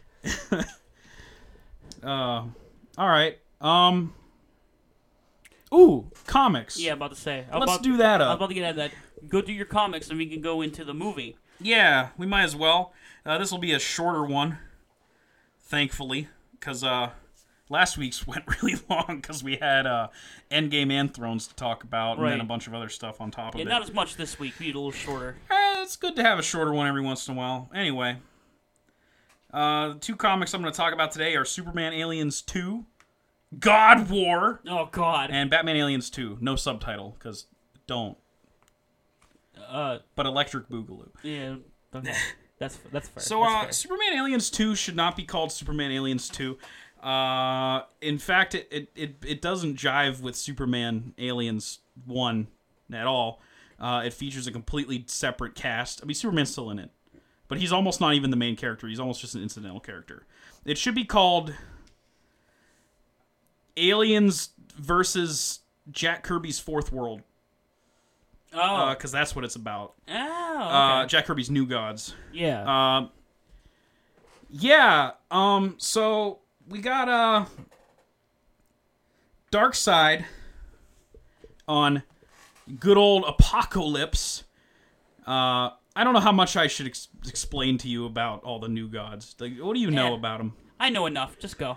Uh, all right. Um. Ooh, comics. yeah, I'm about to say. I'm Let's about, do that I was up. about to get at that. Go do your comics, and we can go into the movie. Yeah, we might as well. Uh, this will be a shorter one, thankfully, because uh, last week's went really long because we had uh, Endgame and Thrones to talk about, and then a bunch of other stuff on top of Yeah, it. not as much this week. We need a little shorter. Eh, it's good to have a shorter one every once in a while. Anyway, uh, two comics I'm going to talk about today are Superman Aliens 2, God War, Oh God. and Batman Aliens 2. No subtitle, because don't. Uh, But Electric Boogaloo. yeah. okay. That's that's fair. So, That's uh, fair. Superman Aliens 2 should not be called Superman Aliens 2. Uh, in fact, it, it, it, it doesn't jive with Superman Aliens 1 at all. Uh, it features a completely separate cast. I mean, Superman's still in it, but he's almost not even the main character. He's almost just an incidental character. It should be called Aliens versus Jack Kirby's Fourth World, oh, because that's what it's about. oh, Uh. Jack Kirby's New Gods. Yeah. Um, yeah. Um. So we got uh, Darkseid on good old Apokolips. Uh, I don't know how much I should ex- explain to you about all the new gods. Like, what do you know Eh. about them? I know enough. Just go.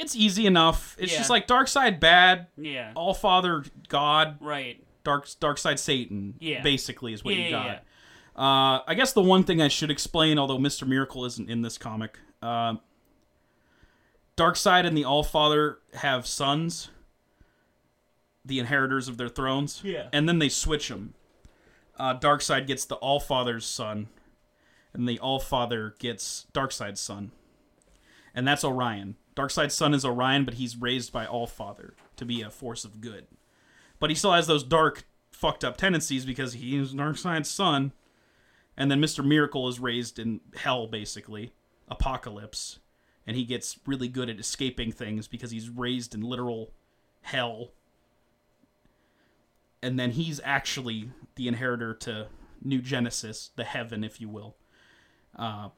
It's easy enough. It's Yeah. just like Darkseid bad, Yeah. All Father God, Right. Dark Darkseid Satan. Yeah. Basically, is what Yeah, you yeah, got. Uh, I guess the one thing I should explain, although Mr. Miracle isn't in this comic, uh, Side and the All Father have sons, the inheritors of their thrones. Yeah. And then they switch them. Uh, Darkseid gets the Allfather's son, and the Allfather gets Darkseid's son. And that's Orion. Darkseid's son is Orion, but he's raised by Allfather to be a force of good. But he still has those dark, fucked up tendencies because he's Darkseid's son. And then Mr. Miracle is raised in hell, basically, Apokolips, and he gets really good at escaping things because he's raised in literal hell. And then he's actually the inheritor to New Genesis, the heaven, if you will, uh,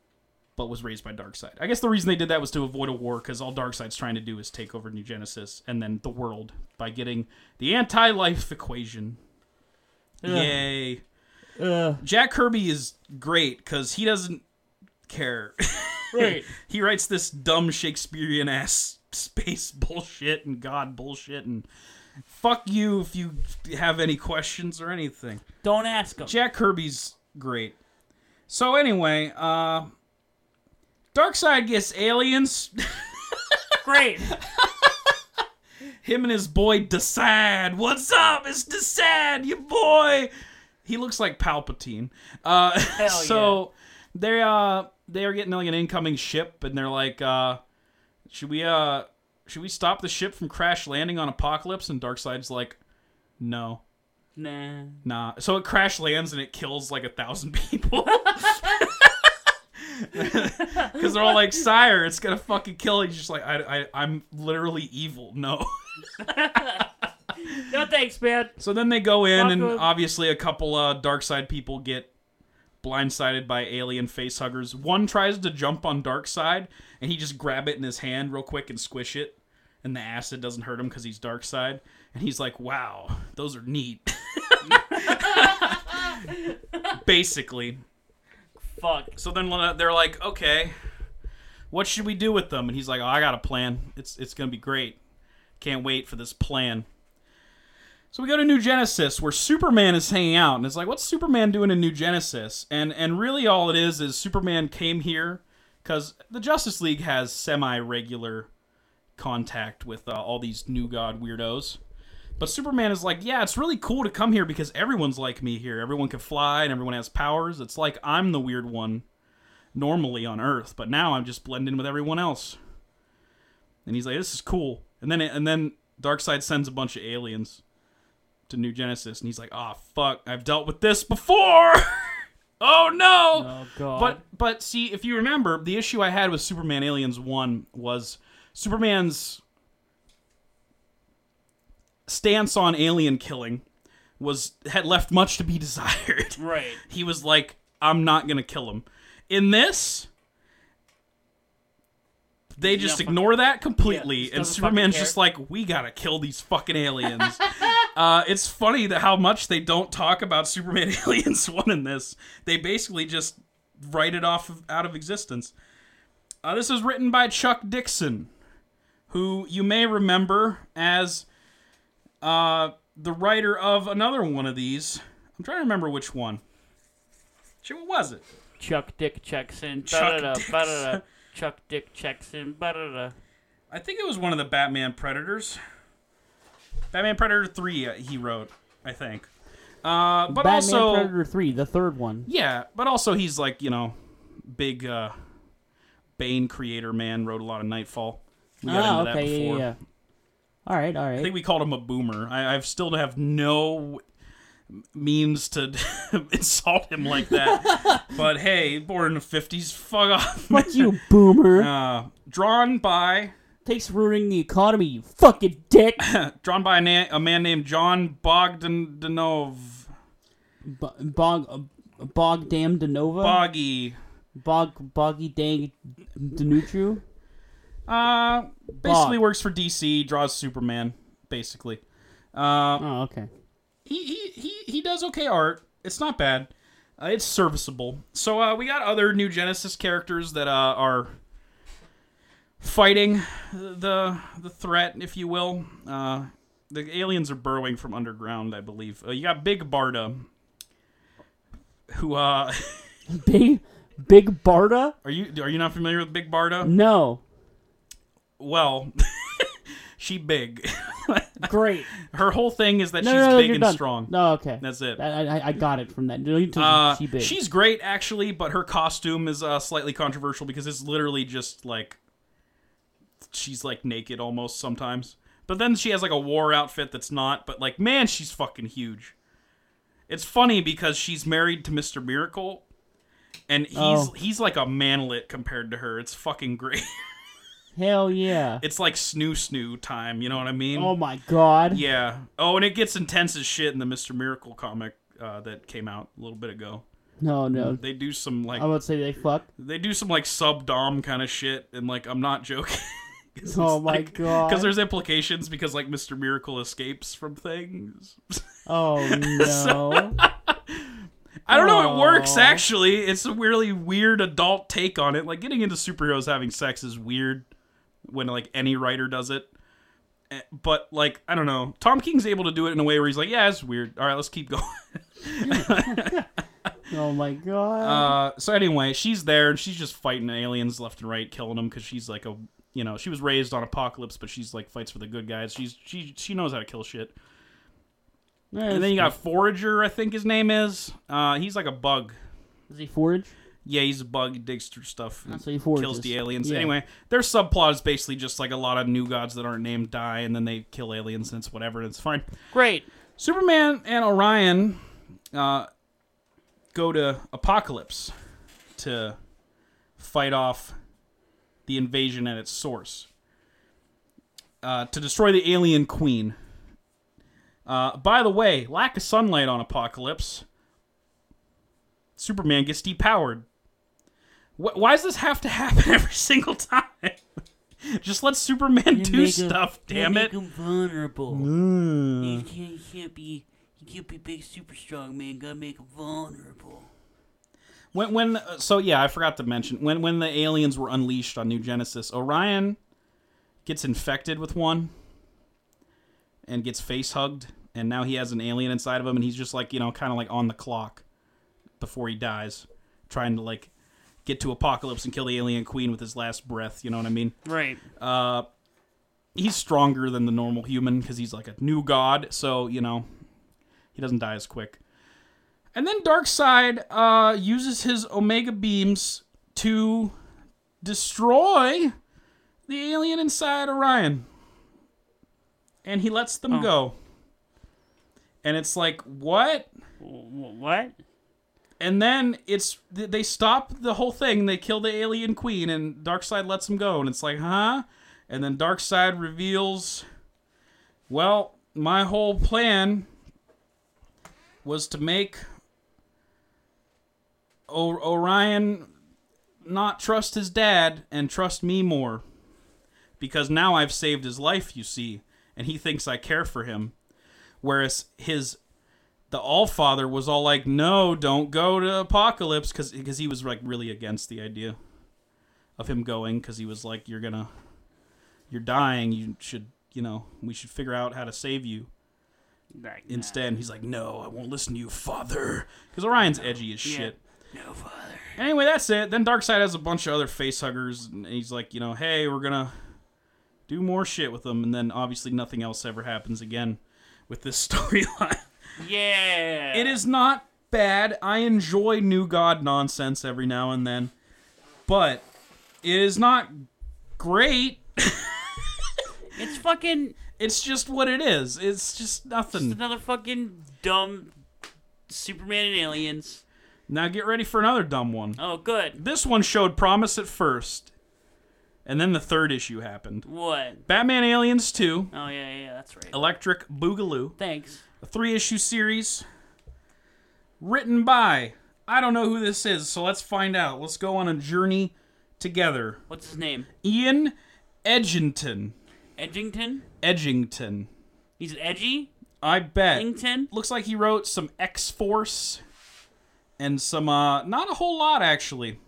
but was raised by Darkseid. I guess the reason they did that was to avoid a war because all Darkseid's trying to do is take over New Genesis and then the world by getting the anti-life equation. Ugh. Yay! Uh, Jack Kirby is great because he doesn't care. Right. he writes this dumb Shakespearean ass space bullshit and God bullshit and fuck you if you have any questions or anything. Don't ask him. Jack Kirby's great. So anyway, uh Side gets aliens. Great. Him and his boy Desaad. What's up? It's Desaad, your boy. He looks like Palpatine. Uh so they uh they are getting like an incoming ship and they're like uh should we uh should we stop the ship from crash landing on Apokolips and Darkseid's like no. Nah. Nah. So it crash lands and it kills like a thousand people. Because they're all like, "Sire, it's gonna fucking kill." He's just like, I, I, "I'm literally evil." No. No thanks, man. So then they go in, and obviously a couple uh, Darkseid people get blindsided by alien face huggers. One tries to jump on Darkseid, and he just grab it in his hand real quick and squish it, and the acid doesn't hurt him because he's Darkseid. And he's like, "Wow, those are neat." Basically. Fuck. So then they're like, "Okay, what should we do with them?" And he's like, "Oh, I got a plan. It's it's gonna be great. Can't wait for this plan." So we go to New Genesis where Superman is hanging out, and it's like, what's Superman doing in New Genesis? And and really all it is is Superman came here because the Justice League has semi-regular contact with uh, all these New God weirdos. But Superman is like, yeah, it's really cool to come here because everyone's like me here. Everyone can fly and everyone has powers. It's like I'm the weird one normally on Earth, but now I'm just blending with everyone else. And he's like, this is cool. And then and then Darkseid sends a bunch of aliens to New Genesis, and he's like, "Ah, fuck! I've dealt with this before. oh no!" Oh god. But but see, if you remember, the issue I had with Superman Aliens One was Superman's stance on alien killing was had left much to be desired. Right. He was like, "I'm not gonna kill him." In this. They just ignore that completely, Yeah, and Superman's just like, "We gotta kill these fucking aliens." Uh, it's funny that how much they don't talk about Superman Aliens One in this. They basically just write it off of, out of existence. Uh, this was written by Chuck Dixon, who you may remember as uh, the writer of another one of these. I'm trying to remember which one. Shit, what was it? Chuck Dick checks in. Chuck Dicks. Chuck Dick checks in. ba-da-da. I think it was one of the Batman Predators. Batman Predator 3 uh, he wrote, I think. Uh, but Batman also Predator 3, the third one. Yeah, but also he's like, you know, big uh Bane creator man, wrote a lot of Knightfall. We got Ah, into okay, that yeah, before. yeah, yeah. All right, all I think we called him a boomer. I, I've still have no means to insult him like that. but hey, born in the fifties, fuck off. Fuck you, boomer. Uh, drawn by Takes ruining the economy, you fucking dick. drawn by a, na- a man named Jon Bogdanove. B- bog, uh, bog damn Denova. Boggy. Bog, boggy dang Denutru. Uh, basically Bog. works for DC, draws Superman, basically. Uh, Oh, okay. he, he, he, he does okay art. It's not bad. Uh, it's serviceable. So uh, we got other new Genesis characters that uh, are fighting the the threat, if you will. Uh, the aliens are burrowing from underground, I believe. Uh, you got Big Barda, who uh, Big, big Barda? are you are you not familiar with Big Barda? No. Well, she big. Great. Her whole thing is that No, she's no, no, big and done. strong. No, okay. That's it. I, I, I got it from that. You Uh, she big. she's great actually, but her costume is uh, slightly controversial because it's literally just like she's like naked almost sometimes. But then she has like a war outfit that's not. But like, man, she's fucking huge. It's funny because she's married to Mister Miracle, and he's Oh. he's like a manlet compared to her. It's fucking great. Hell yeah. it's like snoo snoo time. You know what I mean? Oh my god. Yeah. Oh, and it gets intense as shit in the Mister Miracle comic uh, that came out a little bit ago. No, no. They do some like I would say they fuck. they do some like sub dom kind of shit, and like I'm not joking. Oh my god. Because there's implications because like Mr. Miracle escapes from things. Oh no. I don't know. It works actually. It's a really weird adult take on it. Like getting into superheroes having sex is weird when like any writer does it. Eh, But like I don't know, Tom King's able to do it in a way where he's like, yeah, it's weird. All right, let's keep going. oh my god. Uh, so anyway, she's there and she's just fighting aliens left and right, killing them because she's like a you know she was raised on Apokolips, but she's like fights for the good guys. She's she she knows how to kill shit. Yeah, And then you got Forager, I think his name is. Uh, he's like a bug. Is he forage? Yeah, he's a bug. He digs through stuff. and So he kills the aliens. Yeah. Anyway, their subplot is basically just like a lot of new gods that aren't named die, and then they kill aliens, and it's whatever, and it's fine. Great. Superman and Orion uh, go to Apokolips to fight off the invasion at its source. Uh, to destroy the alien queen. Uh, by the way, lack of sunlight on Apokolips. Superman gets depowered. Wh- why does this have to happen every single time? Just let Superman do stuff, damn it. Make him vulnerable. He can't, he can't be. He can't be big, super strong, man. Gotta make him vulnerable. When when uh, so yeah, I forgot to mention when when the aliens were unleashed on New Genesis, Orion gets infected with one and gets face hugged and now he has an alien inside of him, and he's just like you know, kind of like on the clock before he dies, trying to like get to Apokolips and kill the alien queen with his last breath. You know what I mean? Right. Uh, he's stronger than the normal human because he's like a new god, so you know he doesn't die as quick. And then Darkseid uh, uses his Omega beams to destroy the alien inside Orion, and he lets them Oh. go. And it's like, what? What? And then it's they stop the whole thing. They kill the alien queen, and Darkseid lets him go. And it's like, huh? And then Darkseid reveals, well, my whole plan was to make o- Orion not trust his dad and trust me more. Because now I've saved his life, you see, and he thinks I care for him. Whereas his the All Father was all like, "No, don't go to Apokolips," because because he was like really against the idea of him going, because he was like, "You're gonna, you're dying. You should, you know, we should figure out how to save you." Like, Instead, he's like, "No, I won't listen to you, Father," because Orion's edgy as Yeah. shit. nah. no father. Anyway, that's it. Then Darkseid has a bunch of other face huggers, and he's like, you know, hey, we're gonna do more shit with them, and then obviously nothing else ever happens again with this storyline. Yeah. It is not bad. I enjoy New God nonsense every now and then, but it is not great. It's fucking It's just what it is. It's just just nothing. another fucking dumb Superman and aliens. Now get ready for another dumb one. Oh, good. This one showed promise at first, and then the third issue happened. What? Batman Aliens 2, Oh yeah, yeah, that's right. Electric Boogaloo. Thanks. A three issue series written by I don't know who this is, so let's find out. Let's go on a journey together. What's his name? Ian Edgington. Edgington. Edgington. He's edgy. I bet. Edgington. Looks like he wrote some X Force and some uh not a whole lot actually.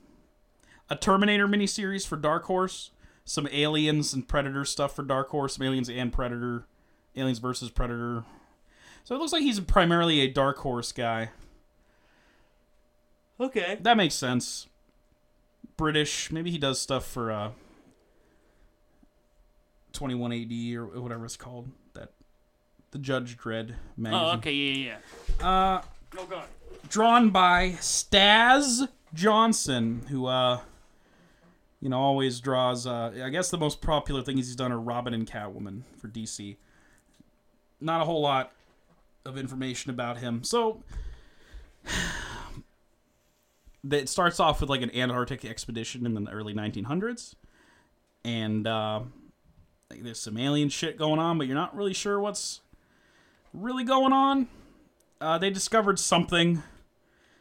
A Terminator miniseries for Dark Horse, some Aliens and Predator stuff for Dark Horse, some Aliens and Predator, Aliens versus Predator. So it looks like he's primarily a Dark Horse guy. Okay. That makes sense. British, maybe he does stuff for uh 21 AD or whatever it's called. That the Judge Dredd magazine. Oh, okay. Yeah, yeah. Uh yeah. Oh god. drawn by Staz Johnson, who uh you know always draws uh I guess the most popular things he's done are Robin and Catwoman for DC. Not a whole lot of information about him. So it starts off with like an Antarctic expedition in the early 1900s and uh like, there's some alien shit going on, but you're not really sure what's really going on. Uh, they discovered something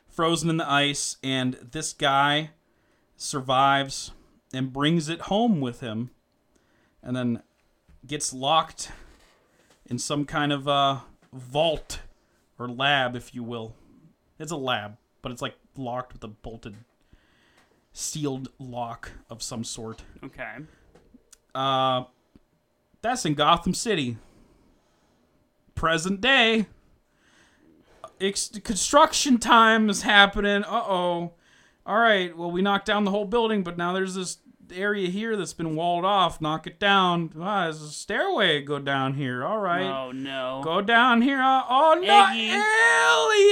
frozen in the ice, and this guy survives and brings it home with him, and then gets locked in some kind of uh, vault or lab, if you will. It's a lab, but it's like locked with a bolted, sealed lock of some sort. Okay. Uh, that's in Gotham City. Present day. Ex- construction time is happening. Uh oh. All right. Well, we knocked down the whole building, but now there's this area here that's been walled off. Knock it down. Ah, there's a stairway. Go down here. All right. Oh no. Go down here. Uh, oh no, Eggy.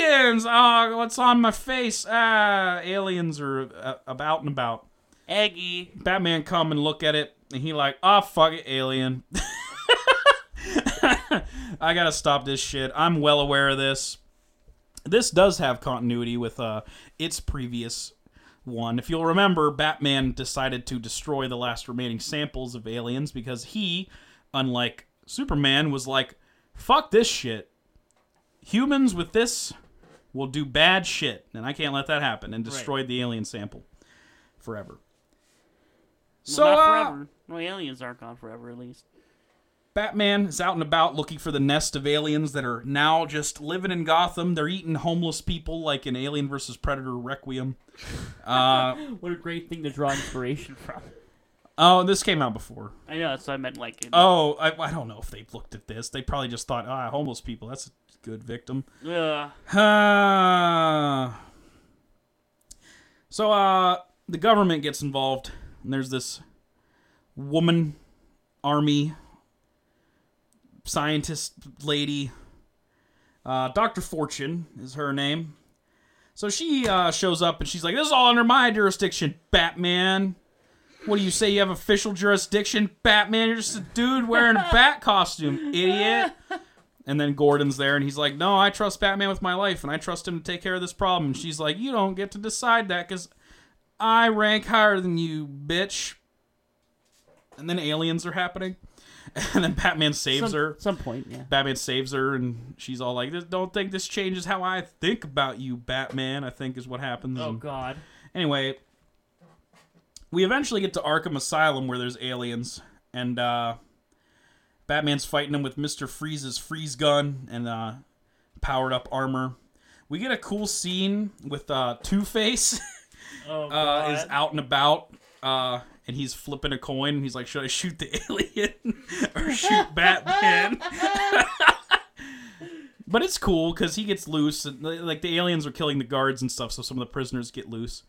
aliens! Oh, what's on my face? Ah, aliens are uh, about and about. Eggy. Batman come and look at it, and he like, oh fuck it, alien. I gotta stop this shit. I'm well aware of this. This does have continuity with uh its previous one. If you'll remember, Batman decided to destroy the last remaining samples of aliens because he, unlike Superman, was like, fuck this shit. Humans with this will do bad shit, and I can't let that happen, and destroyed the alien sample forever. So, well, not uh, forever. Well, aliens aren't gone forever, at least. Batman is out and about looking for the nest of aliens that are now just living in Gotham. They're eating homeless people like in Alien vs. Predator Requiem. Uh, What a great thing to draw inspiration from. Oh, this came out before. I know that's what I meant. Like, in- Oh, I, I don't know if they looked at this. They probably just thought, ah, homeless people. That's a good victim. Yeah. Uh, so, uh, the government gets involved, and there's this woman army scientist lady. Uh, Dr. Fortune is her name. So she uh, shows up and she's like, This is all under my jurisdiction, Batman. What do you say? You have official jurisdiction, Batman? You're just a dude wearing a bat costume, idiot. And then Gordon's there and he's like, No, I trust Batman with my life and I trust him to take care of this problem. And she's like, You don't get to decide that because I rank higher than you, bitch. And then aliens are happening. And then Batman saves some, her. Some point, yeah. Batman saves her, and she's all like, "Don't think this changes how I think about you, Batman." I think is what happens. Oh And God. Anyway, we eventually get to Arkham Asylum where there's aliens, and uh, Batman's fighting them with Mister Freeze's freeze gun and uh, powered up armor. We get a cool scene with uh, Two Face Oh uh, God. is out and about. And he's flipping a coin. And he's like, "Should I shoot the alien or shoot Batman?" but it's cool because he gets loose, and like the aliens are killing the guards and stuff, so some of the prisoners get loose.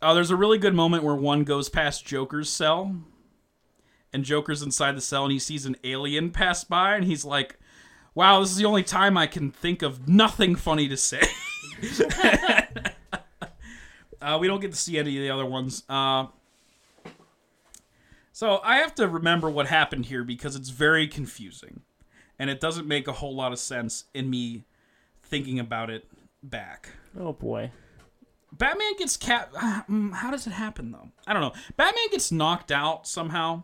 Uh, there's a really good moment where one goes past Joker's cell, and Joker's inside the cell, and he sees an alien pass by, and he's like, "Wow, this is the only time I can think of nothing funny to say." uh, we don't get to see any of the other ones. Uh, so I have to remember what happened here because it's very confusing, and it doesn't make a whole lot of sense in me thinking about it back. Oh boy. Batman gets cat. mm, How does it happen though? I don't know. Batman gets knocked out somehow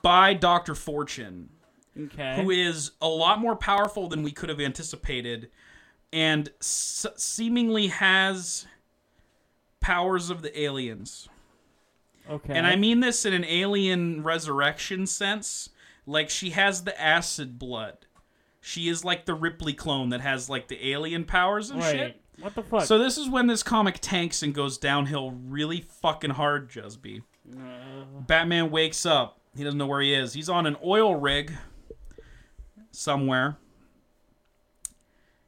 by Doctor Fortune, okay. who is a lot more powerful than we could have anticipated, and s- seemingly has powers of the aliens. Okay. And I mean this in an alien resurrection sense. Like she has the acid blood. She is like the Ripley clone that has like the alien powers and shit. What the fuck? So this is when this comic tanks and goes downhill really fucking hard, Jusby. Uh. Batman wakes up. He doesn't know where he is. He's on an oil rig somewhere.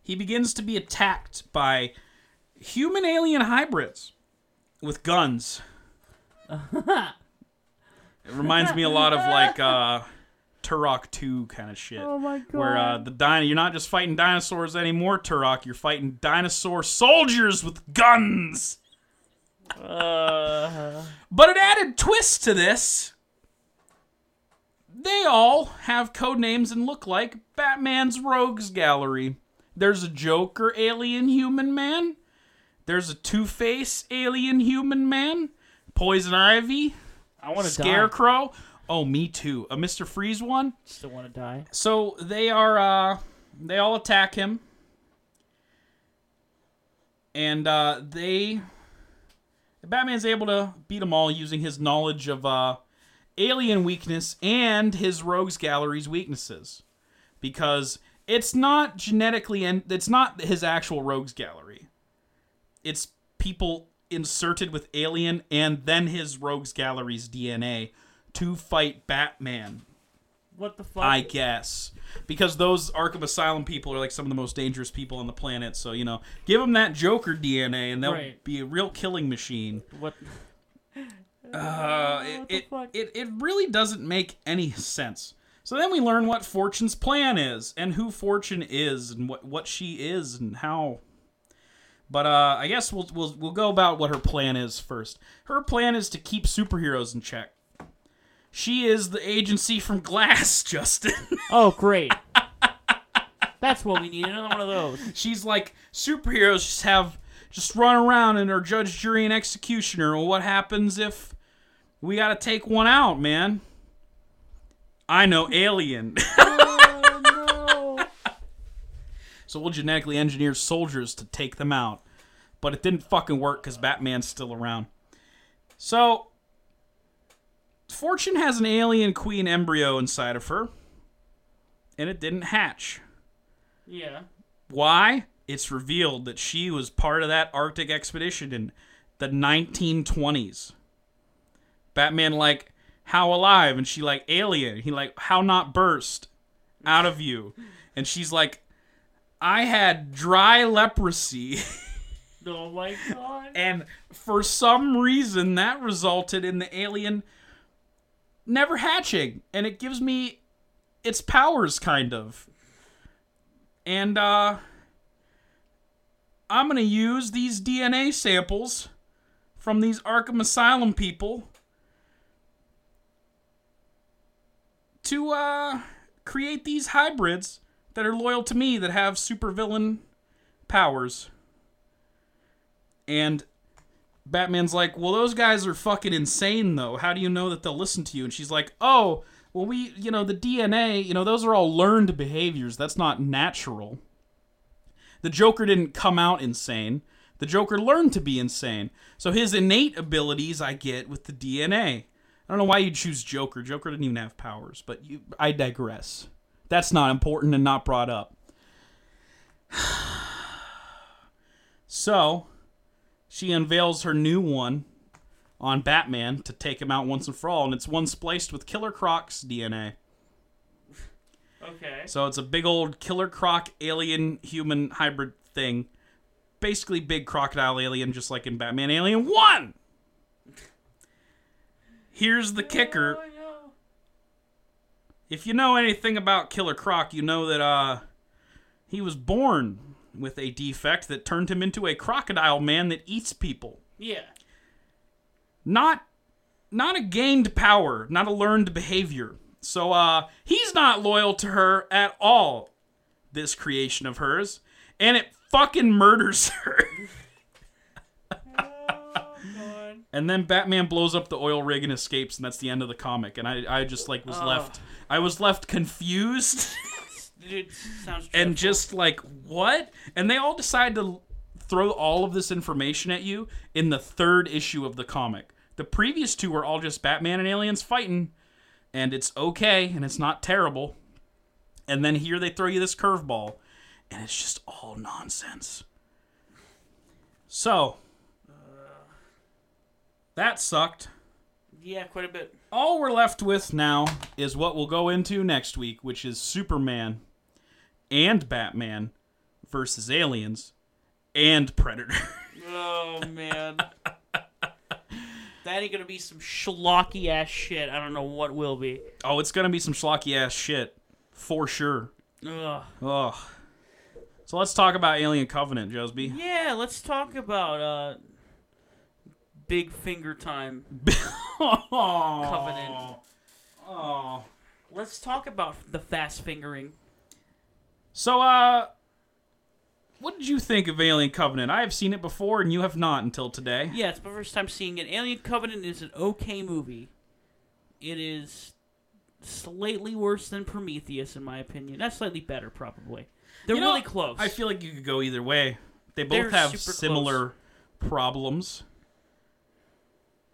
He begins to be attacked by human alien hybrids with guns. it reminds me a lot of like uh Turok 2 kind of shit. oh my god. Where uh, the dino, you're not just fighting dinosaurs anymore, Turok. You're fighting dinosaur soldiers with guns. Uh, But an added twist to this. They all have code names and look like Batman's Rogues Gallery. There's a Joker alien human man. There's a Two Face alien human man. Poison Ivy. I want to die. Scarecrow. Oh, me too. A Mr. Freeze one. Still want to die. So they are uh they all attack him. And uh they Batman's able to beat them all using his knowledge of uh alien weakness and his rogues gallery's weaknesses. Because it's not genetically and it's not his actual rogues gallery. It's people inserted with alien and then his rogues gallery's DNA to fight Batman. What the fuck? I guess because those Arkham Asylum people are like some of the most dangerous people on the planet. So you know, give them that Joker DNA, and they'll Right. be a real killing machine. what? Uh, it, what the it, fuck? it it really doesn't make any sense. So then we learn what Fortune's plan is, and who Fortune is, and what what she is, and how. But uh, I guess we'll we'll we'll go about what her plan is first. Her plan is to keep superheroes in check. She is the agency from Glass, Justin. Oh great. That's what we need. Another one of those. She's like superheroes just have just run around and are judge, jury, and executioner. Well, what happens if we got to take one out, man? I know, alien. Oh no. So we'll genetically engineer soldiers to take them out, but it didn't fucking work because Batman's still around. So Fortune has an alien queen embryo inside of her, and it didn't hatch. yeah. Why? It's revealed that she was part of that Arctic expedition in the 1920s. Batman, like, how alive? And she like, alien. He like, how not burst out of you? And she's like, I had dry leprosy. Oh my god. and for some reason, that resulted in the alien never hatching. And it gives me its powers, kind of. And, uh, I'm going to use these DNA samples from these Arkham Asylum people to uh, create these hybrids that are loyal to me that have supervillain powers. And Batman's like, "Well, those guys are fucking insane though. How do you know that they'll listen to you?" And she's like, "Oh, well we, you know, the DNA, you know, those are all learned behaviors. That's not natural." The Joker didn't come out insane. The Joker learned to be insane. So his innate abilities I get with the DNA. I don't know why you choose Joker. Joker didn't even have powers, but you I digress. That's not important and not brought up. So, she unveils her new one on Batman to take him out once and for all, and it's one spliced with Killer Croc's DNA. Okay. So it's a big old Killer Croc alien human hybrid thing. Basically, big crocodile alien, just like in Batman Alien 1! Here's the kicker. If you know anything about Killer Croc, you know that uh he was born with a defect that turned him into a crocodile man that eats people. Yeah. Not not a gained power, not a learned behavior. So uh he's not loyal to her at all. This creation of hers, and it fucking murders her. God. And then Batman blows up the oil rig and escapes, and that's the end of the comic. And I, I just like was Oh. left, I was left confused. Dude, and just like what and they all decide to throw all of this information at you in the third issue of the comic the previous two were all just batman and aliens fighting and it's okay and it's not terrible and then here they throw you this curveball and it's just all nonsense so that sucked Yeah, quite a bit. all we're left with now is what we'll go into next week, which is Superman and Batman versus aliens and Predator. Oh man. that ain't gonna be some schlocky ass shit. I don't know what will be. oh, it's gonna be some schlocky ass shit for sure. Ugh. Ugh. So let's talk about Alien Covenant, Josby. Yeah, let's talk about uh Big Finger Time. Covenant. Oh. Let's talk about the fast fingering. So, uh, what did you think of Alien Covenant? I have seen it before, and you have not until today. Yeah, it's my first time seeing it. Alien Covenant is an okay movie. It is slightly worse than Prometheus, in my opinion. That's slightly better, probably. They're You know, really close. I feel like you could go either way. They both They're have similar problems,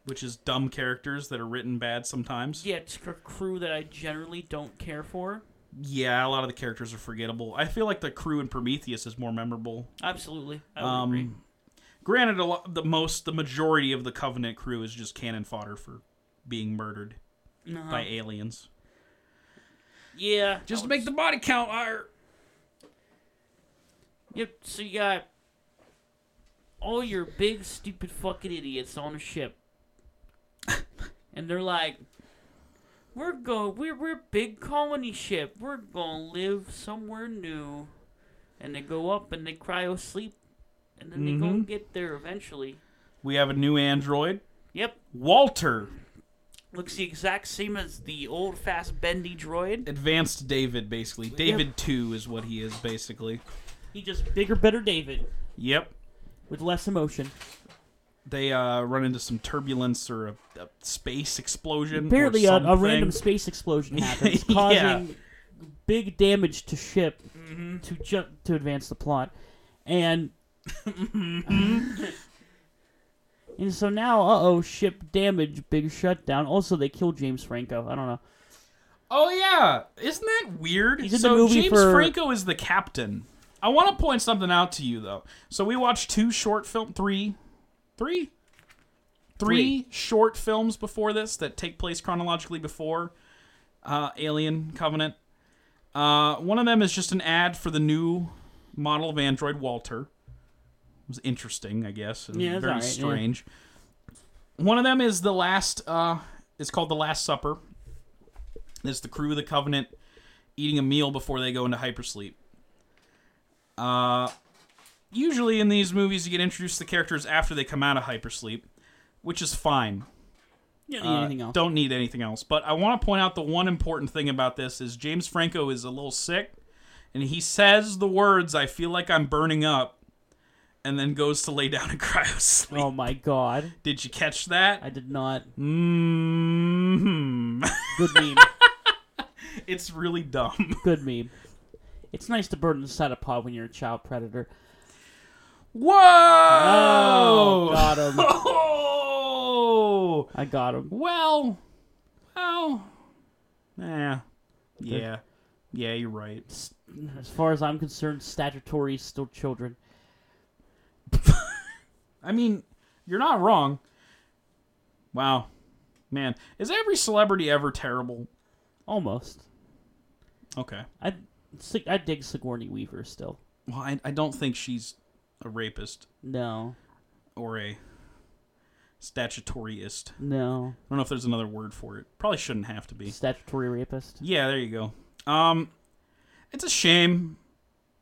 which is dumb characters that are written bad sometimes. yeah, it's a crew that I generally don't care for. Yeah, a lot of the characters are forgettable. I feel like the crew in Prometheus is more memorable. Absolutely, I would agree. Um, granted, a lot, the most, the majority of the Covenant crew is just cannon fodder for being murdered Uh-huh. by aliens. yeah, Just to make the body count higher. Yep. So you got all your big stupid fucking idiots on a ship, and they're like, "We're go, we're we're big colony ship. We're gonna live somewhere new," and they go up and they cryo sleep, and then they go Mhm. get there eventually. We have a new android, Yep. Walter, Looks the exact same as the old fast bendy droid. advanced David, basically. David two is what he is, basically. He just bigger, better David Yep. with less emotion. They uh, run into some turbulence or a, a space explosion. Apparently, a, a random space explosion happens, Yeah. causing big damage to ship Mm-hmm. to ju- to advance the plot, and and so now, uh oh, ship damage, big shutdown. Also, they killed James Franco. I don't know. Oh yeah, isn't that weird? He's in the so movie James for- Franco is the captain. I want to point something out to you though. So we watched two short film, three, three, three short films before this that take place chronologically before uh, Alien Covenant. Uh, one of them is just an ad for the new model of Android Walter. It was interesting, I guess. and Yeah, very yeah. strange. One of them is the last. Uh, it's called the Last Supper. It's the crew of the Covenant eating a meal before they go into hypersleep. Uh, usually in these movies, you get introduced to the characters after they come out of hypersleep, which is fine. You don't Uh, need anything else. Don't need anything else. But I want to point out the one important thing about this is James Franco is a little sick, and he says the words "I feel like I'm burning up," and then goes to lay down and cryo sleep. Oh my god. Did you catch that? I did not. hmm Good meme. it's really dumb. Good meme. It's nice to burn inside a pod when you're a child predator. Whoa! Oh, got him. Oh! I got him. Well, well, yeah, yeah, yeah. You're right. As far as I'm concerned, statutory is still children. I mean, you're not wrong. Wow, man, is every celebrity ever terrible? Almost. Okay. I I dig Sigourney Weaver still. Well, I, I don't think she's a rapist No. or a statutoryist. No. I don't know if there's another word for it. Probably shouldn't have to be. Statutory rapist. Yeah, there you go. Um, it's a shame.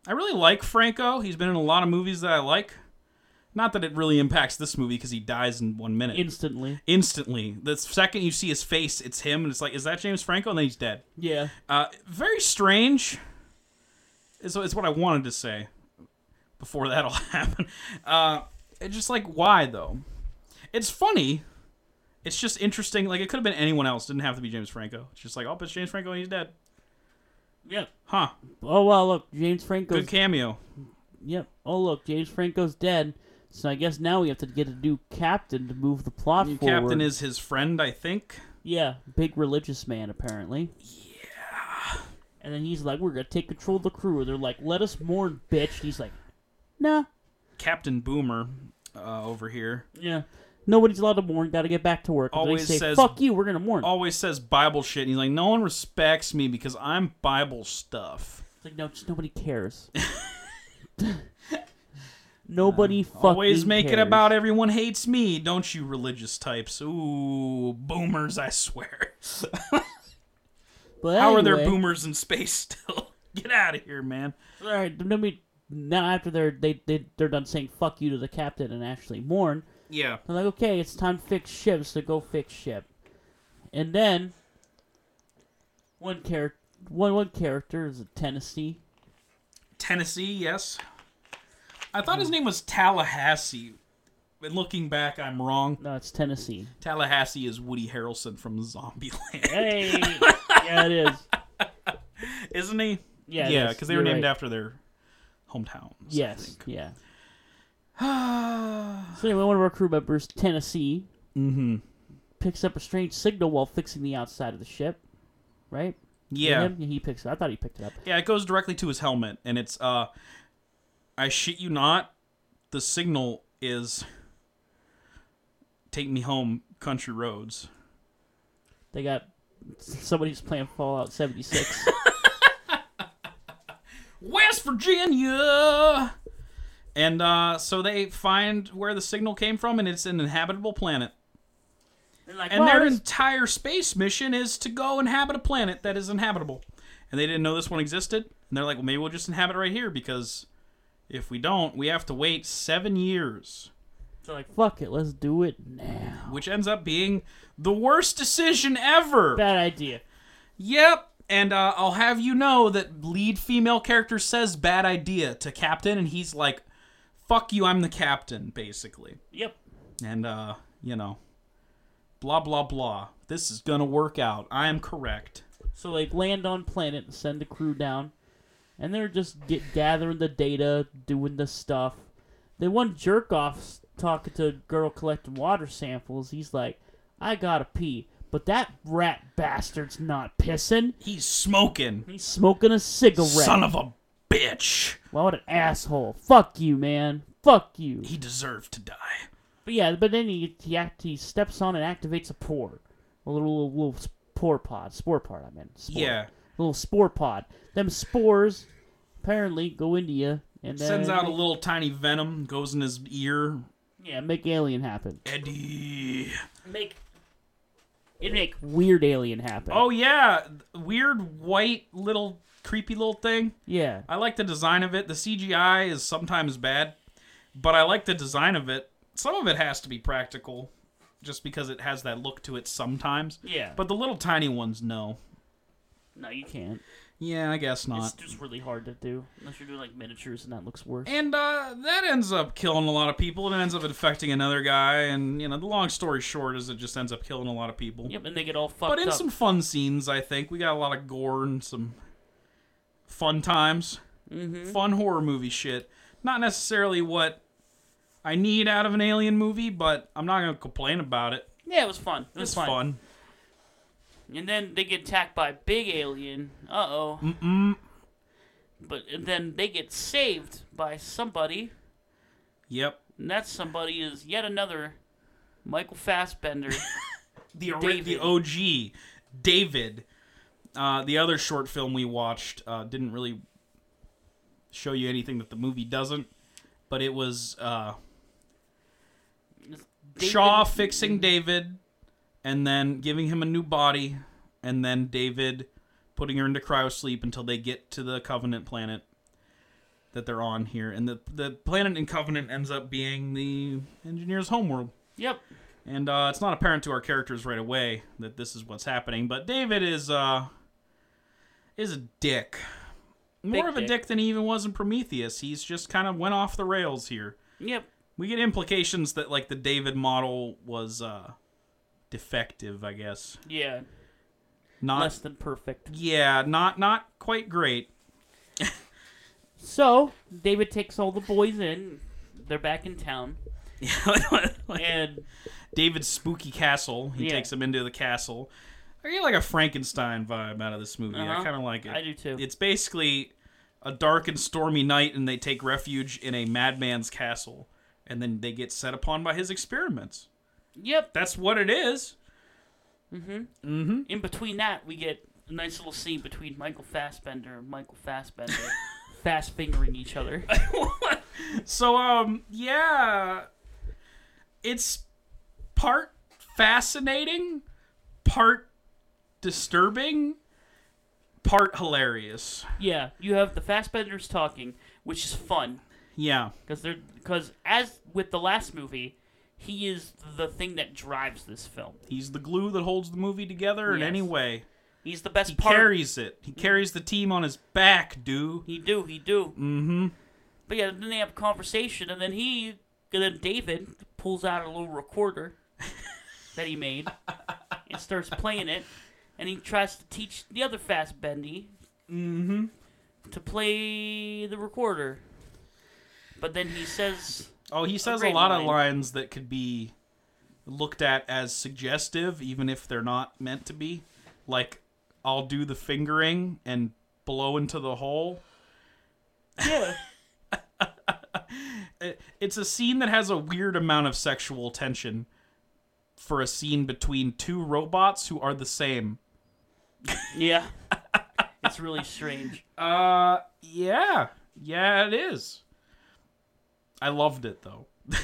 I really like Franco. He's been in a lot of movies that I like. Not that it really impacts this movie because he dies in one minute. Instantly. Instantly. The second you see his face, it's him, and it's like, is that James Franco? And then he's dead. Yeah. Uh, very strange. Is, is what I wanted to say before that'll happen. Uh, it's just like, why though? It's funny. It's just interesting. Like it could have been anyone else. Didn't have to be James Franco. It's just like, oh, it's James Franco and he's dead. Yep. Huh. Oh well, look, James Franco's. Good cameo. Yep. Oh look, James Franco's dead. So I guess now we have to get a new captain to move the plot New forward. captain is his friend, I think. yeah, big religious man apparently. Yeah. And then he's like, "We're gonna take control of the crew." And They're like, "Let us mourn, bitch." And he's like, "Nah, Captain Boomer uh, over here yeah, nobody's allowed to mourn. Got to get back to work." And Always they say, says- "Fuck you, we're gonna mourn." always says Bible shit, and he's like, no one respects me because I'm Bible stuff. It's like, no, just nobody cares. nobody fucking Always make it about everyone hates me, don't you, religious types? Ooh, boomers! I swear. But How are there boomers in space still? Get out of here, man. All right, then we now after they're they, they they're done saying fuck you to the captain and Ashley mourn, Yeah. they're like, okay, it's time to fix ship, so go fix ship. And then one character, one one character is a Tennessee. Tennessee, yes. I thought his hmm. name was Tallahassee. But looking back, I'm wrong. No, it's Tennessee. Tallahassee is Woody Harrelson from Zombieland, Hey, yeah, it is. isn't he? Yeah, yeah, because they were You're named right. after their hometowns. Yes, yeah. mm-hmm. So anyway, one of our crew members, Tennessee, picks up a strange signal while fixing the outside of the ship. Right? Yeah. He picks it. I thought he picked it up. Yeah, it goes directly to his helmet, and it's uh, I shit you not, the signal is take me home, country roads. They got somebody's playing Fallout 76. West Virginia. And uh, so they find where the signal came from, and it's an inhabitable planet. They're like, And their entire space mission is to go inhabit a planet that is inhabitable. And they didn't know this one existed. And they're like, well, maybe we'll just inhabit right here because if we don't, we have to wait seven years. they're like, fuck it, let's do it now. which ends up being the worst decision ever. Bad idea. Yep. And uh, I'll have you know that lead female character says bad idea to captain, and he's like, "Fuck you, I'm the captain," basically. Yep. And uh, you know, blah blah blah. This is gonna work out. I am correct. So they land on planet and send the crew down, and they're just get gathering the data, doing the stuff. Then one jerk off's talking to a girl collecting water samples. He's like, "I gotta pee," but that rat bastard's not pissing. He's smoking. He's smoking a cigarette. Son of a bitch. Well, what an asshole! Fuck you, man. Fuck you. He deserved to die. But yeah, but then he he, act, he steps on and activates a pore, a little little, little spore pod, spore pod. I mean. Spore. Yeah. little spore pod. Them spores apparently go into you and then Sends out a little tiny venom, goes in his ear. yeah, make alien happen. Eddie. Make it make weird alien happen. Oh yeah, weird white little creepy little thing. yeah, I like the design of it. The CGI is sometimes bad, but I like the design of it. Some of it has to be practical, just because it has that look to it sometimes. yeah. But the little tiny ones, no. no, you can't. Yeah, I guess not. It's just really hard to do unless you're doing like miniatures, and that looks worse. And uh, that ends up killing a lot of people. It ends up infecting another guy, and you know the long story short is it just ends up killing a lot of people. Yep, and they get all fucked But in up. some fun scenes, I think we got a lot of gore and some fun times, mm-hmm. fun horror movie shit. Not necessarily what I need out of an alien movie, but I'm not gonna complain about it. Yeah, it was fun. It was It's fun. fun. And then they get attacked by a big alien. Uh oh. But and then they get saved by somebody, Yep. and that somebody is yet another Michael Fassbender. The David. the OG David. Uh, the other short film we watched uh, didn't really show you anything that the movie doesn't, but it was uh, Shaw fixing David, and then giving him a new body, and then David putting her into cryosleep until they get to the Covenant planet that they're on here, and the the planet in Covenant ends up being the engineer's homeworld. Yep. And uh, it's not apparent to our characters right away that this is what's happening, but David is uh is a dick. More Big of a dick. dick than he even was in Prometheus. He's just kind of went off the rails here. Yep. We get implications that like the David model was uh defective, I guess. Yeah. Not Less than perfect. yeah, not not quite great. So David takes all the boys in. They're back in town, and David's spooky castle. He Yeah. takes them into the castle. I get like a Frankenstein vibe out of this movie. I Uh-huh. kind of like it. I do too. It's basically a dark and stormy night, and they take refuge in a madman's castle, and then they get set upon by his experiments. Yep. That's what it is. Mm-hmm. Mm-hmm. In between that, we get a nice little scene between Michael Fassbender and Michael Fassbender, fast fingering each other. So, um, yeah, it's part fascinating, part disturbing, part hilarious. Yeah, you have the Fassbenders talking, which is fun Yeah, because they're because as with the last movie, he is the thing that drives this film. he's the glue that holds the movie together in Yes. any way. He's the best He part. carries it. He carries the team on his back, dude. He do, he do. Mm-hmm. But yeah, then they have a conversation, and then he, and then David pulls out a little recorder that he made and starts playing it, and he tries to teach the other Fastbendy Mm-hmm. to play the recorder. But then he says, Oh, he says a, great lot of lines that could be looked at as suggestive, even if they're not meant to be. Like, I'll do the fingering and blow into the hole. "Yeah, It's a scene that has a weird amount of sexual tension for a scene between two robots who are the same. yeah." it's really strange. Uh, yeah. Yeah, it is. I loved it, though.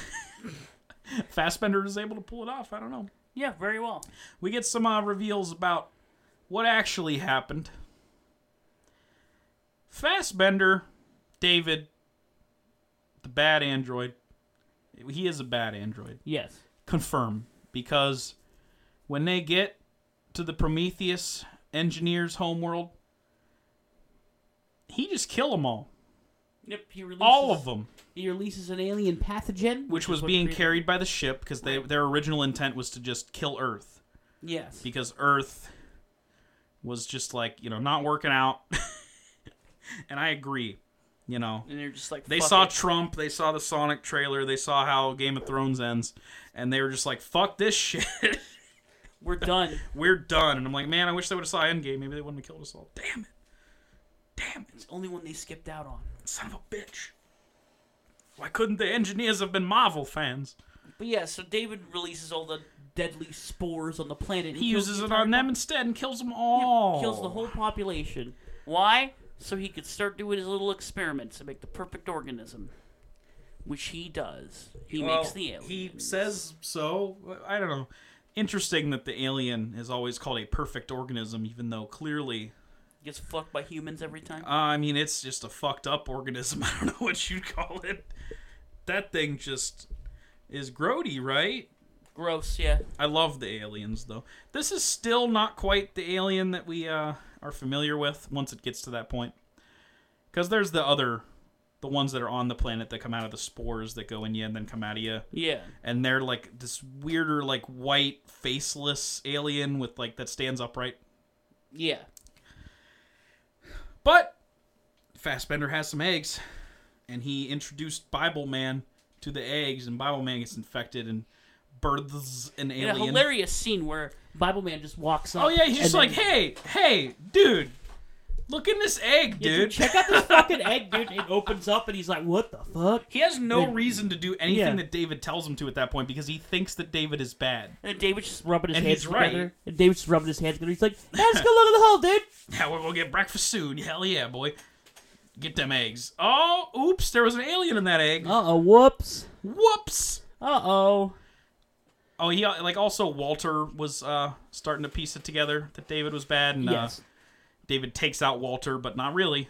Fassbender is able to pull it off. I don't know. Yeah, very well. we get some uh, reveals about what actually happened. Fassbender, David, the bad android. He is a bad android. Yes. Confirm. Because when they get to the Prometheus engineer's homeworld, he just kill them all. Yep. He releases All of them. He releases an alien pathogen, Which was being created- carried by the ship because they, their original intent was to just kill Earth. Yes. because Earth was just like you know not working out, and I agree. You know, And they're just like they saw it." Trump, they saw the Sonic trailer, they saw how Game of Thrones ends, and they were just like, "Fuck this shit, We're done. we're done." And I'm like, man, I wish they would have saw Endgame. Maybe they wouldn't have killed us all. Damn it, damn it, It's the only one they skipped out on. son of a bitch. Why couldn't the engineers have been Marvel fans? But yeah, so David releases all the deadly spores on the planet. He uses it on them instead and kills them all. kills the whole population. Why? So he could start doing his little experiments and make the perfect organism, which he does. He Well, makes the alien. He says so. I don't know. Interesting that the alien is always called a perfect organism, even though clearly, gets fucked by humans every time. uh, I mean, it's just a fucked up organism. I don't know what you'd call it. That thing just is grody, right? Gross, yeah. I love the aliens, though. This is still not quite the alien that we uh, are familiar with once it gets to that point. Because there's the other, the ones that are on the planet that come out of the spores that go in you and then come out of you. Yeah. And they're like this weirder, like white, faceless alien with like that stands upright. Yeah. But Fassbender has some eggs, and he introduced Bible Man to the eggs, and Bible Man gets infected and births an In a hilarious scene where Bible Man just walks oh, up. Oh yeah, he's just like, hey, hey, dude, look in this egg, Yeah, dude. check out this fucking egg, dude. It opens up, and he's like, "What the fuck?" He has no reason to do anything Yeah. that David tells him to at that point because he thinks that David is bad. and David just Rubbing his And hands he's right. together, and David's just rubbing his hands together. He's like, "Hey, let's go look at the hole, dude." Now we're gonna get breakfast soon. Hell yeah, boy. Get them eggs. Oh, oops, there was an alien in that egg. Uh oh, whoops. Whoops. Uh oh. Oh, he uh, like also Walter was uh starting to piece it together that David was bad, and uh, David takes out Walter, but not really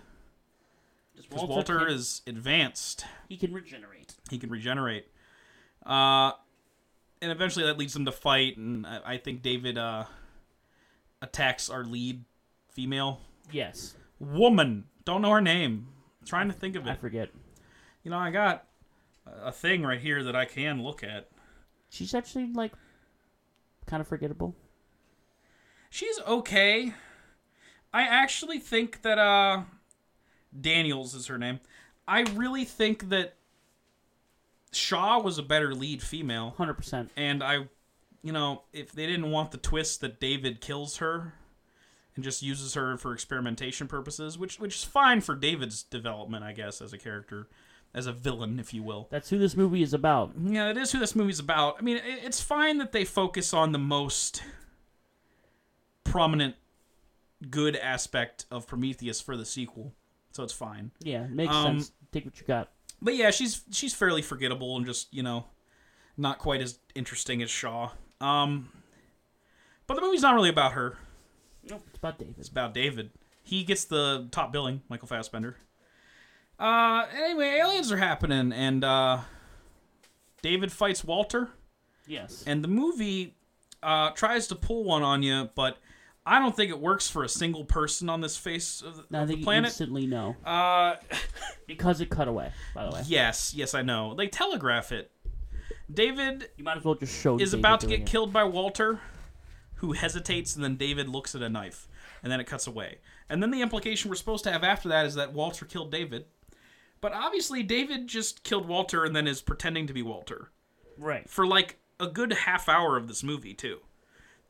just because Walter, can- is advanced. he can regenerate. he can regenerate. Uh, and eventually that leads them to fight, and I, I think David uh, attacks our lead female Yes. woman. Don't know her name. trying to think of it. I forget. You know, I got a thing right here that I can look at. She's actually like kind of forgettable. She's okay. I actually think that uh Daniels is her name. I really think that Shaw was a better lead female. Hundred percent. And I, you know, if they didn't want the twist that David kills her and just uses her for experimentation purposes, which which is fine for David's development, I guess, as a character, as a villain, if you will. That's who this movie is about. Yeah, it is who this movie's about. I mean, it, it's fine that they focus on the most prominent good aspect of Prometheus for the sequel, so it's fine. Yeah, makes Um, sense. Take what you got. But yeah, she's she's fairly forgettable and just you know, not quite as interesting as Shaw. Um, but the movie's not really about her. No, it's about David. It's about David. He gets the top billing, Michael Fassbender. Uh, anyway, aliens are happening, and uh, David fights Walter, Yes. and the movie uh, tries to pull one on you, but I don't think it works for a single person on this face of the, Now I of the think you planet. instantly know Uh, because it cut away. By the way, yes, yes, I know. They telegraph it. David you might as well just show. is David about to get it. killed by Walter, who hesitates, and then David looks at a knife, and then it cuts away. And then the implication we're supposed to have after that is that Walter killed David. But obviously, David just killed Walter and then is pretending to be Walter Right. for like a good half hour of this movie, too,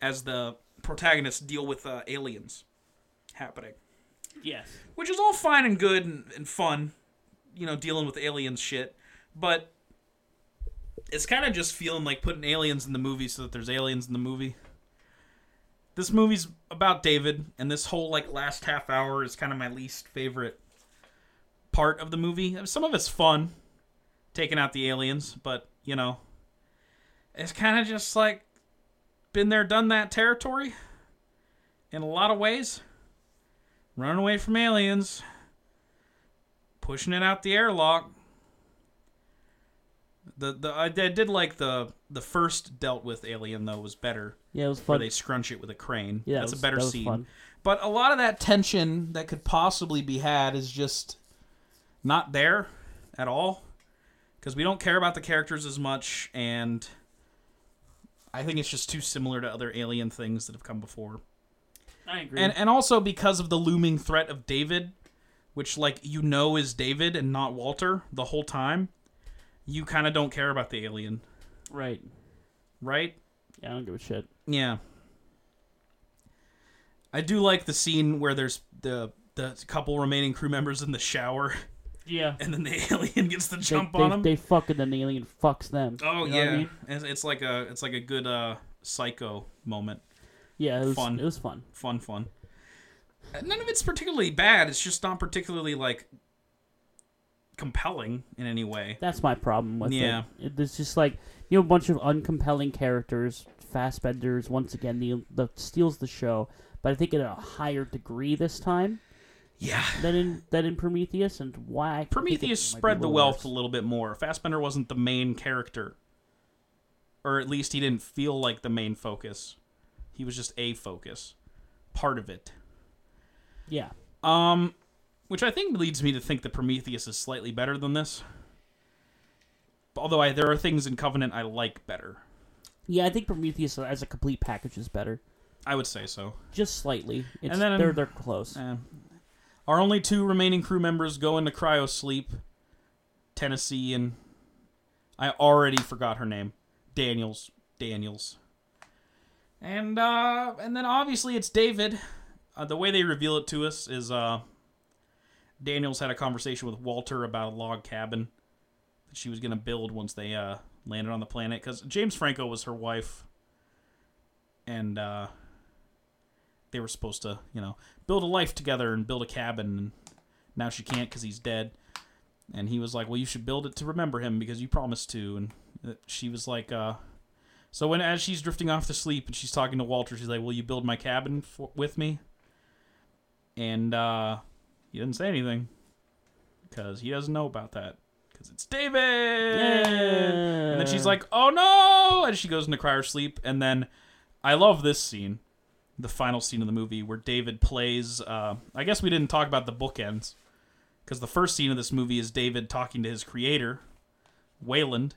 as the protagonists deal with uh, aliens happening. Yes. Which is all fine and good and, and fun, you know, dealing with aliens shit. But it's kind of just feeling like putting aliens in the movie so that there's aliens in the movie. This movie's about David, and this whole like last half hour is kind of my least favorite part of the movie. Some of it's fun, taking out the aliens, but you know, it's kind of just like been there, done that territory in a lot of ways running away from aliens, pushing it out the airlock. The the I did, did like the the first dealt with alien though was better, Yeah, it was where fun. they scrunch it with a crane. yeah, that's was, a better that scene. Fun. But a lot of that tension that could possibly be had is just not there at all because we don't care about the characters as much, and I think it's just too similar to other alien things that have come before I agree. and and also because of the looming threat of David, which like you know is David and not Walter the whole time, you kind of don't care about the alien, Right. right? Yeah, I don't give a shit. Yeah. I do like the scene where there's the the couple remaining crew members in the shower, Yeah. and then the alien gets the jump they, on him. they fuck and then the alien fucks them. oh You know yeah, what I mean? it's, it's like a it's like a good uh, psycho moment. Yeah, it was Fun. It was fun. Fun, fun. Uh, None of it's particularly bad. It's just not particularly like compelling in any way. That's my problem with Yeah. it. it. It's just like you know a bunch of uncompelling characters. Fastbenders once again the the steals the show, but I think at a higher degree this time Yeah. than in than in Prometheus. And why I think it Prometheus spread the wealth worse. a little bit more. Fassbender wasn't the main character. Or at least he didn't feel like the main focus. He was just a focus. Part of it. Yeah, Um which I think leads me to think that Prometheus is slightly better than this. Although I, there are things in Covenant I like better. yeah. I think Prometheus as a complete package is better, I would say so. just slightly. It's, And then- they're they're close. Eh. Our only two remaining crew members go into cryo sleep. Tennessee and I already forgot her name. Daniels. Daniels. And uh and then obviously it's David. Uh, the way they reveal it to us is uh Daniels had a conversation with Walter about a log cabin that she was going to build once they uh landed on the planet cuz James Franco was her wife. And uh they were supposed to, you know, build a life together and build a cabin. And now she can't because he's dead. And he was like, "Well, you should build it to remember him because you promised to." And uh, she was like, uh, "So when as she's drifting off to sleep and she's talking to Walter, she's like, "Will you build my cabin for, with me?" And uh, he didn't say anything because he doesn't know about that because it's David. And then she's like, "Oh no!" And she goes into cryo sleep. And then I love this scene, the final scene of the movie where David plays. Uh, I guess we didn't talk about the bookends because the first scene of this movie is David talking to his creator, Weyland,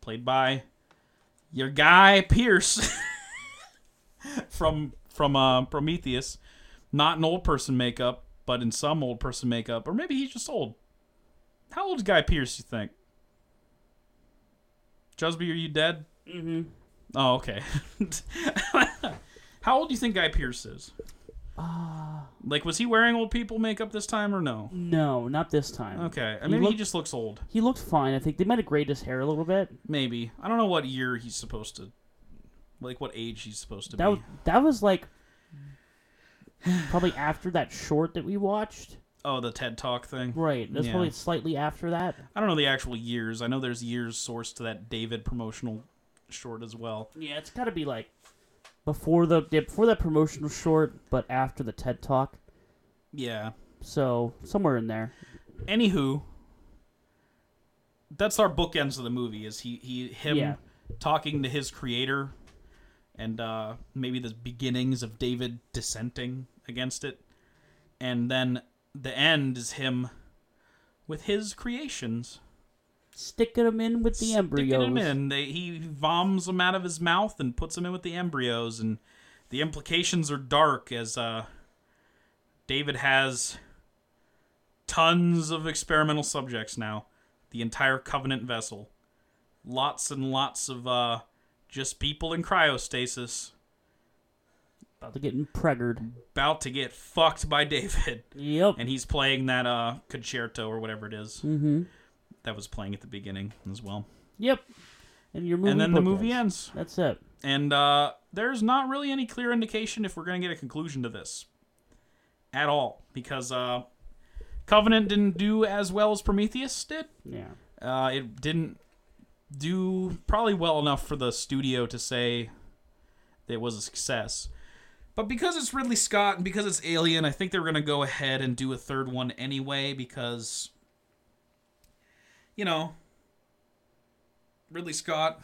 played by your Guy Pearce from from uh, Prometheus. Not an old person makeup, but in some old person makeup, or maybe he's just old. How old is Guy Pearce? You think? Jusby, are you dead? hmm Oh, okay. How old do you think Guy Pearce is? Ah, Like, was he wearing old people makeup this time or no? no, not this time. Okay, I mean, he looked- just looks old. He looked fine. I think they might have grayed his hair a little bit. Maybe I don't know what year he's supposed to, like, what age he's supposed to That be. was that was like probably after that short that we watched. Oh, the TED Talk thing. Right. That's Yeah. probably slightly after that. I don't know the actual years. I know there's years sourced to that David promotional short as well. Yeah, it's got to be like before the yeah, before that promotional short, but after the TED Talk. Yeah. So somewhere in there. Anywho, that's our bookends of the movie. Is he he him Yeah. talking to his creator, and uh, maybe the beginnings of David dissenting against it, and then the end is him with his creations. Sticking them in with the embryos. Sticking 'em in. They, he voms them out of his mouth and puts them in with the embryos, and the implications are dark as uh, David has tons of experimental subjects now. The entire Covenant vessel, lots and lots of uh, just people in cryostasis, About to get impregnered. about to get fucked by David, Yep. and he's playing that uh, concerto or whatever it is Mm-hmm. that was playing at the beginning as well. Yep. And your movie. and then the movie bookends. ends. That's it. And uh, there's not really any clear indication if we're going to get a conclusion to this at all, because uh, Covenant didn't do as well as Prometheus did. Yeah. Uh, it didn't do probably well enough for the studio to say it was a success. But because it's Ridley Scott and because it's Alien, I think they're going to go ahead and do a third one anyway because, you know, Ridley Scott,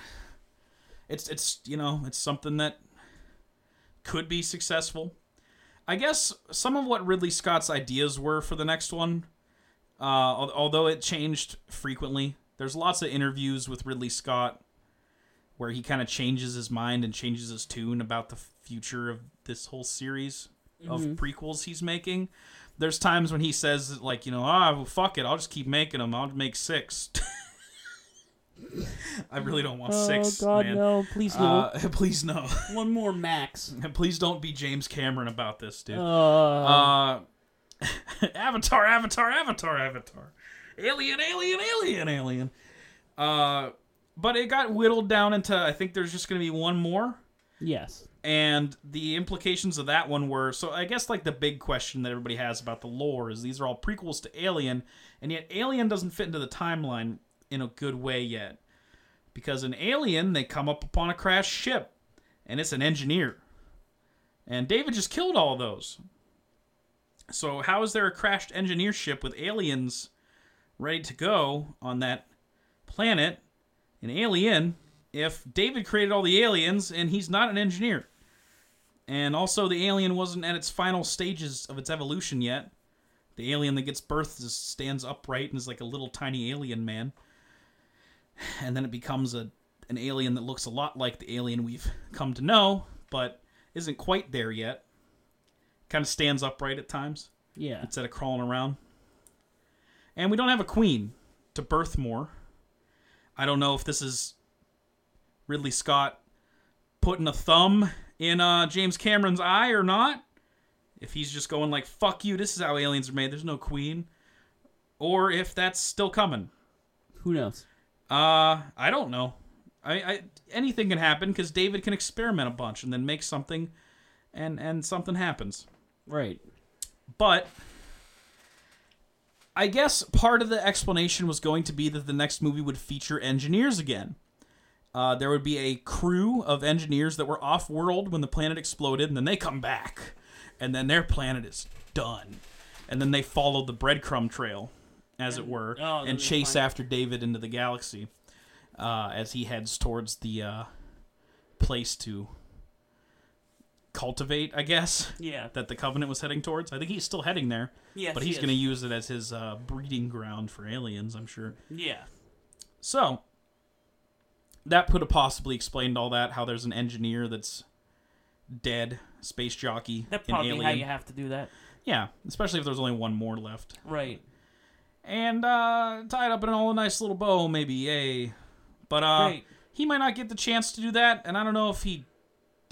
it's it's you know it's something that could be successful. I guess some of what Ridley Scott's ideas were for the next one, uh, although it changed frequently. There's lots of interviews with Ridley Scott where he kind of changes his mind and changes his tune about the future of this whole series of prequels he's making. There's times when he says like, you know, ah, well, fuck it, I'll just keep making them. I'll make six. I really don't want Oh six, God, man. no! Please no. Uh, please no. One more max. Please don't be James Cameron about this, dude. Uh, Uh, Avatar, Avatar, Avatar, Avatar. Alien, alien, alien, alien. Uh, but it got whittled down into I think there's just going to be one more. Yes. And the implications of that one were so I guess like the big question that everybody has about the lore is these are all prequels to Alien, and yet Alien doesn't fit into the timeline in a good way yet. Because in Alien, they come up upon a crashed ship, and it's an engineer. And David just killed all those. So how is there a crashed engineer ship with aliens ready to go on that planet an Alien if David created all the aliens and he's not an engineer? And also, the alien wasn't at its final stages of its evolution yet. The alien that gets birthed just stands upright and is like a little tiny alien man. And then it becomes a an alien that looks a lot like the alien we've come to know, but isn't quite there yet. Kind of stands upright at times Yeah. instead of crawling around. And we don't have a queen to birth more. I don't know if this is Ridley Scott putting a thumb in uh, James Cameron's eye or not. If he's just going like "fuck you," this is how aliens are made. There's no queen, or if that's still coming. Who knows? Uh, I don't know. I, I anything can happen because David can experiment a bunch and then make something, and and something happens. Right. But I guess part of the explanation was going to be that the next movie would feature engineers again. Uh, there would be a crew of engineers that were off world when the planet exploded, and then they come back, and then their planet is done. And then they follow the breadcrumb trail, as it were, oh, and chase find- after David into the galaxy uh, as he heads towards the uh, place to cultivate, I guess Yeah. that the Covenant was heading towards. I think he's still heading there, Yes. but he's is. going to use it as his uh, breeding ground for aliens, I'm sure. Yeah. So that could have possibly explained all that. How there's an engineer that's dead, space jockey, That's in probably Alien. how you have to do that. Yeah, especially if there's only one more left, Right. and uh, tied up in all a nice little bow, maybe. Yay! But uh, Right. he might not get the chance to do that, and I don't know if he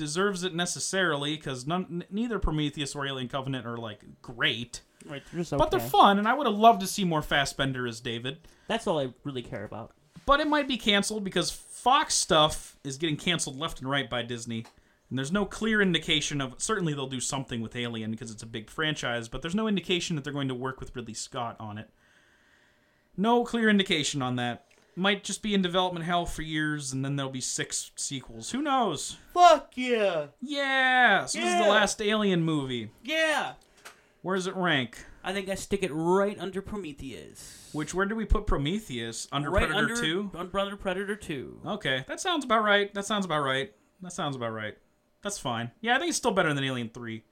deserves it necessarily because none, neither Prometheus or Alien Covenant are like great. Right. They're okay. But they're fun, and I would have loved to see more Fassbender as David. That's all I really care about. But it might be canceled because Fox stuff is getting canceled left and right by Disney. And there's no clear indication of. Certainly, they'll do something with Alien because it's a big franchise, but there's no indication that they're going to work with Ridley Scott on it. No clear indication on that. Might just be in development hell for years, and then there'll be six sequels. Who knows? Fuck yeah. Yeah! So this is the last Alien movie. Yeah. Where does it rank? I think I stick it right under Prometheus. Which, where do we put Prometheus? Under right Predator under 2? Under Predator 2. Okay, that sounds about right. That sounds about right. That sounds about right. That's fine. Yeah, I think it's still better than Alien 3.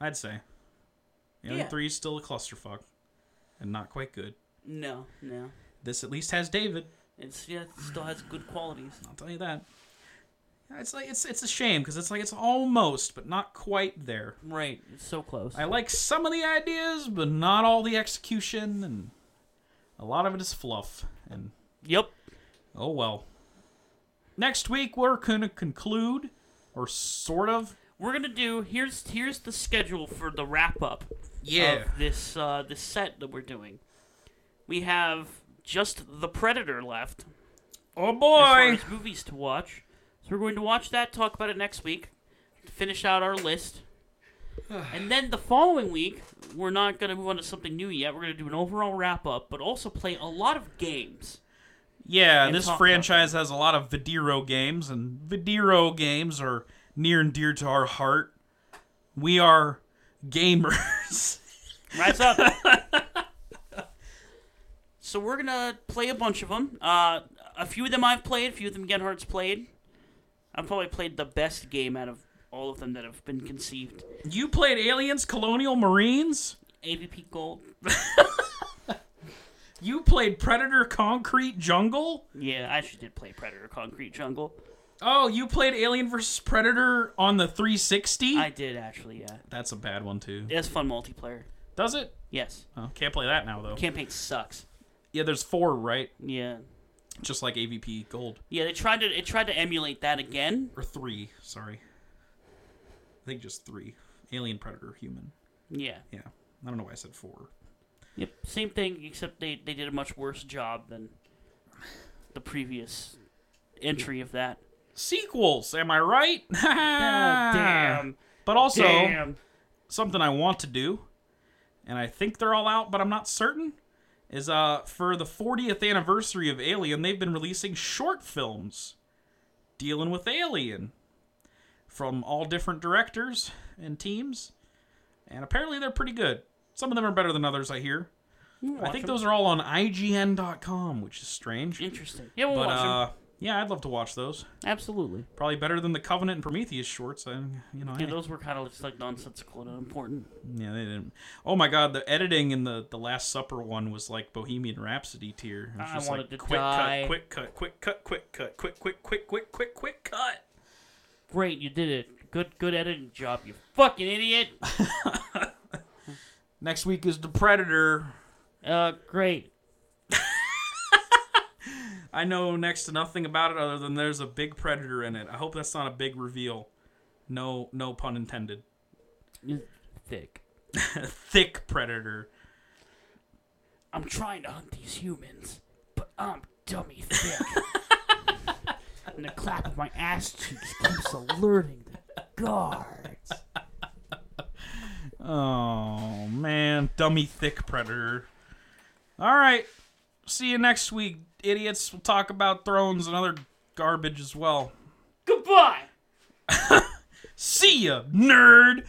I'd say. Alien Yeah. 3 is still a clusterfuck. And not quite good. No, no. This at least has David. It's yeah, it still has good qualities. I'll tell you that. It's like it's it's a shame because it's like it's almost, but not quite there. Right. It's so close. I like some of the ideas, but not all the execution, and a lot of it is fluff. And yep. oh well. Next week we're gonna conclude, or sort of. We're gonna do here's here's the schedule for the wrap up Yeah. of this uh this set that we're doing. We have just the Predator left Oh as far boy. as movies to watch. So we're going to watch that, talk about it next week, finish out our list. and then the following week, we're not going to move on to something new yet. We're going to do an overall wrap up, but also play a lot of games. Yeah, this franchise has a lot of Vidiro games, and Vidiro games are near and dear to our heart. We are gamers. Rise up. so we're gonna play a bunch of them. Uh, a few of them I've played. A few of them Genhardt's played. I've probably played the best game out of all of them that have been conceived. you played Aliens Colonial Marines? AVP Gold. You played Predator Concrete Jungle? Yeah, I actually did play Predator Concrete Jungle. Oh, you played Alien vs. Predator on the 360? I did actually. Yeah, That's a bad one, too. it has fun multiplayer. Does it? Yes, Oh, can't play that now, though. campaign sucks. Yeah, there's four, right? Yeah, Just like AVP Gold. yeah. They tried to. It tried to emulate that again. Or three, sorry. I think just three. Alien, Predator, Human. Yeah. Yeah. I don't know why I said four. Yep, same thing, except they, they did a much worse job than the previous entry of that. Sequels, am I right? Damn. But also, Damn. something I want to do, and I think they're all out, but I'm not certain, is uh for the 40th anniversary of Alien, they've been releasing short films dealing with Alien from all different directors and teams, and apparently they're pretty good. Some of them are better than others, I hear. I think those are all on IGN.com, which is strange. Interesting. Yeah, we'll But watch them. Yeah, I'd love to watch those. Absolutely. Probably better than the Covenant and Prometheus shorts. I, you know, Yeah, hey. those were kind of just like nonsensical and unimportant. Yeah, they didn't. Oh my god, the editing in the the Last Supper one was like Bohemian Rhapsody tier. It was I just wanted like to quick die. cut, quick cut, quick cut, quick cut, quick, quick, quick, quick, quick, quick cut. Great, you did it. Good, good editing job, you fucking idiot. Next week is the Predator. Uh, great. I know next to nothing about it other than there's a big predator in it. I hope that's not a big reveal. No, no pun intended. Thick. Thick predator. I'm trying to hunt these humans, but I'm dummy thick. and the clap of my ass cheeks keeps alerting the guards. Oh man, dummy thick predator. All right, see you next week, idiots. We'll talk about thrones and other garbage as well. Goodbye. See ya, nerd.